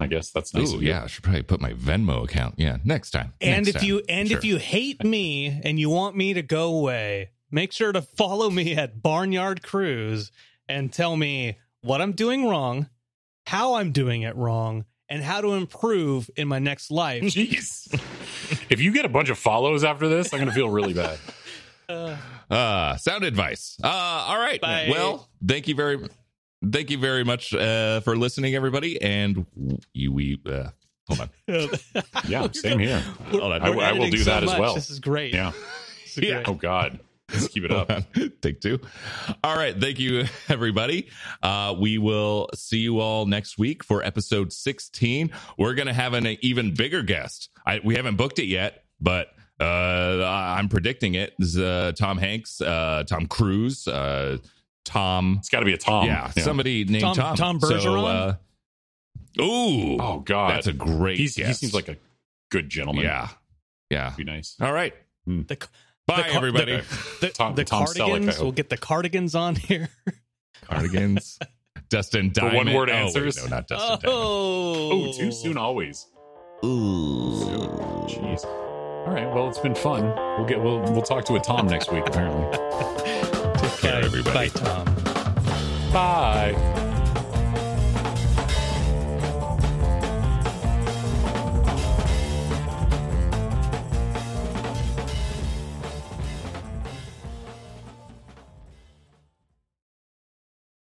I guess that's nice. Ooh, of you. yeah, I should probably put my Venmo account. Yeah, next time. and Next if time. you and if you hate me and you want me to go away, make sure to follow me at Barnyard Cruise and tell me what I'm doing wrong, how I'm doing it wrong, and how to improve in my next life. Jeez. if you get a bunch of follows after this, I'm gonna feel really bad. Uh, Uh, sound advice. Uh, all right. Bye. Well, thank you very, thank you very much uh, for listening, everybody. And you, we, uh, hold on. Yeah, same here. Hold on. I- I will do that as well. This is great. Yeah. Is Yeah. great. Oh God. Let's keep it up. Take two. All right. Thank you, everybody. Uh, we will see you all next week for episode 16. We're going to have an even bigger guest. I, we haven't booked it yet, but uh, I'm predicting it. This is uh, Tom Hanks, uh, Tom Cruise, uh, Tom. It's got to be a Tom. yeah, somebody named Tom- Tom. Tom So, Bergeron? uh, ooh. Oh God. That's a great He's, he seems like a good gentleman. Yeah. Yeah. Be nice. All right. The, Bye, the car- everybody. The, the, Tom- the Tom cardigans. hope. we'll get the cardigans on here. Cardigans. Dustin Diamond. one word Oh, wait, answers? no, not Dustin Diamond. Oh, Oh, too soon always. Ooh. Jeez. All right. Well, it's been fun. We'll get we'll we'll talk to a Tom next week apparently. Take care, everybody. Bye, Tom. Bye.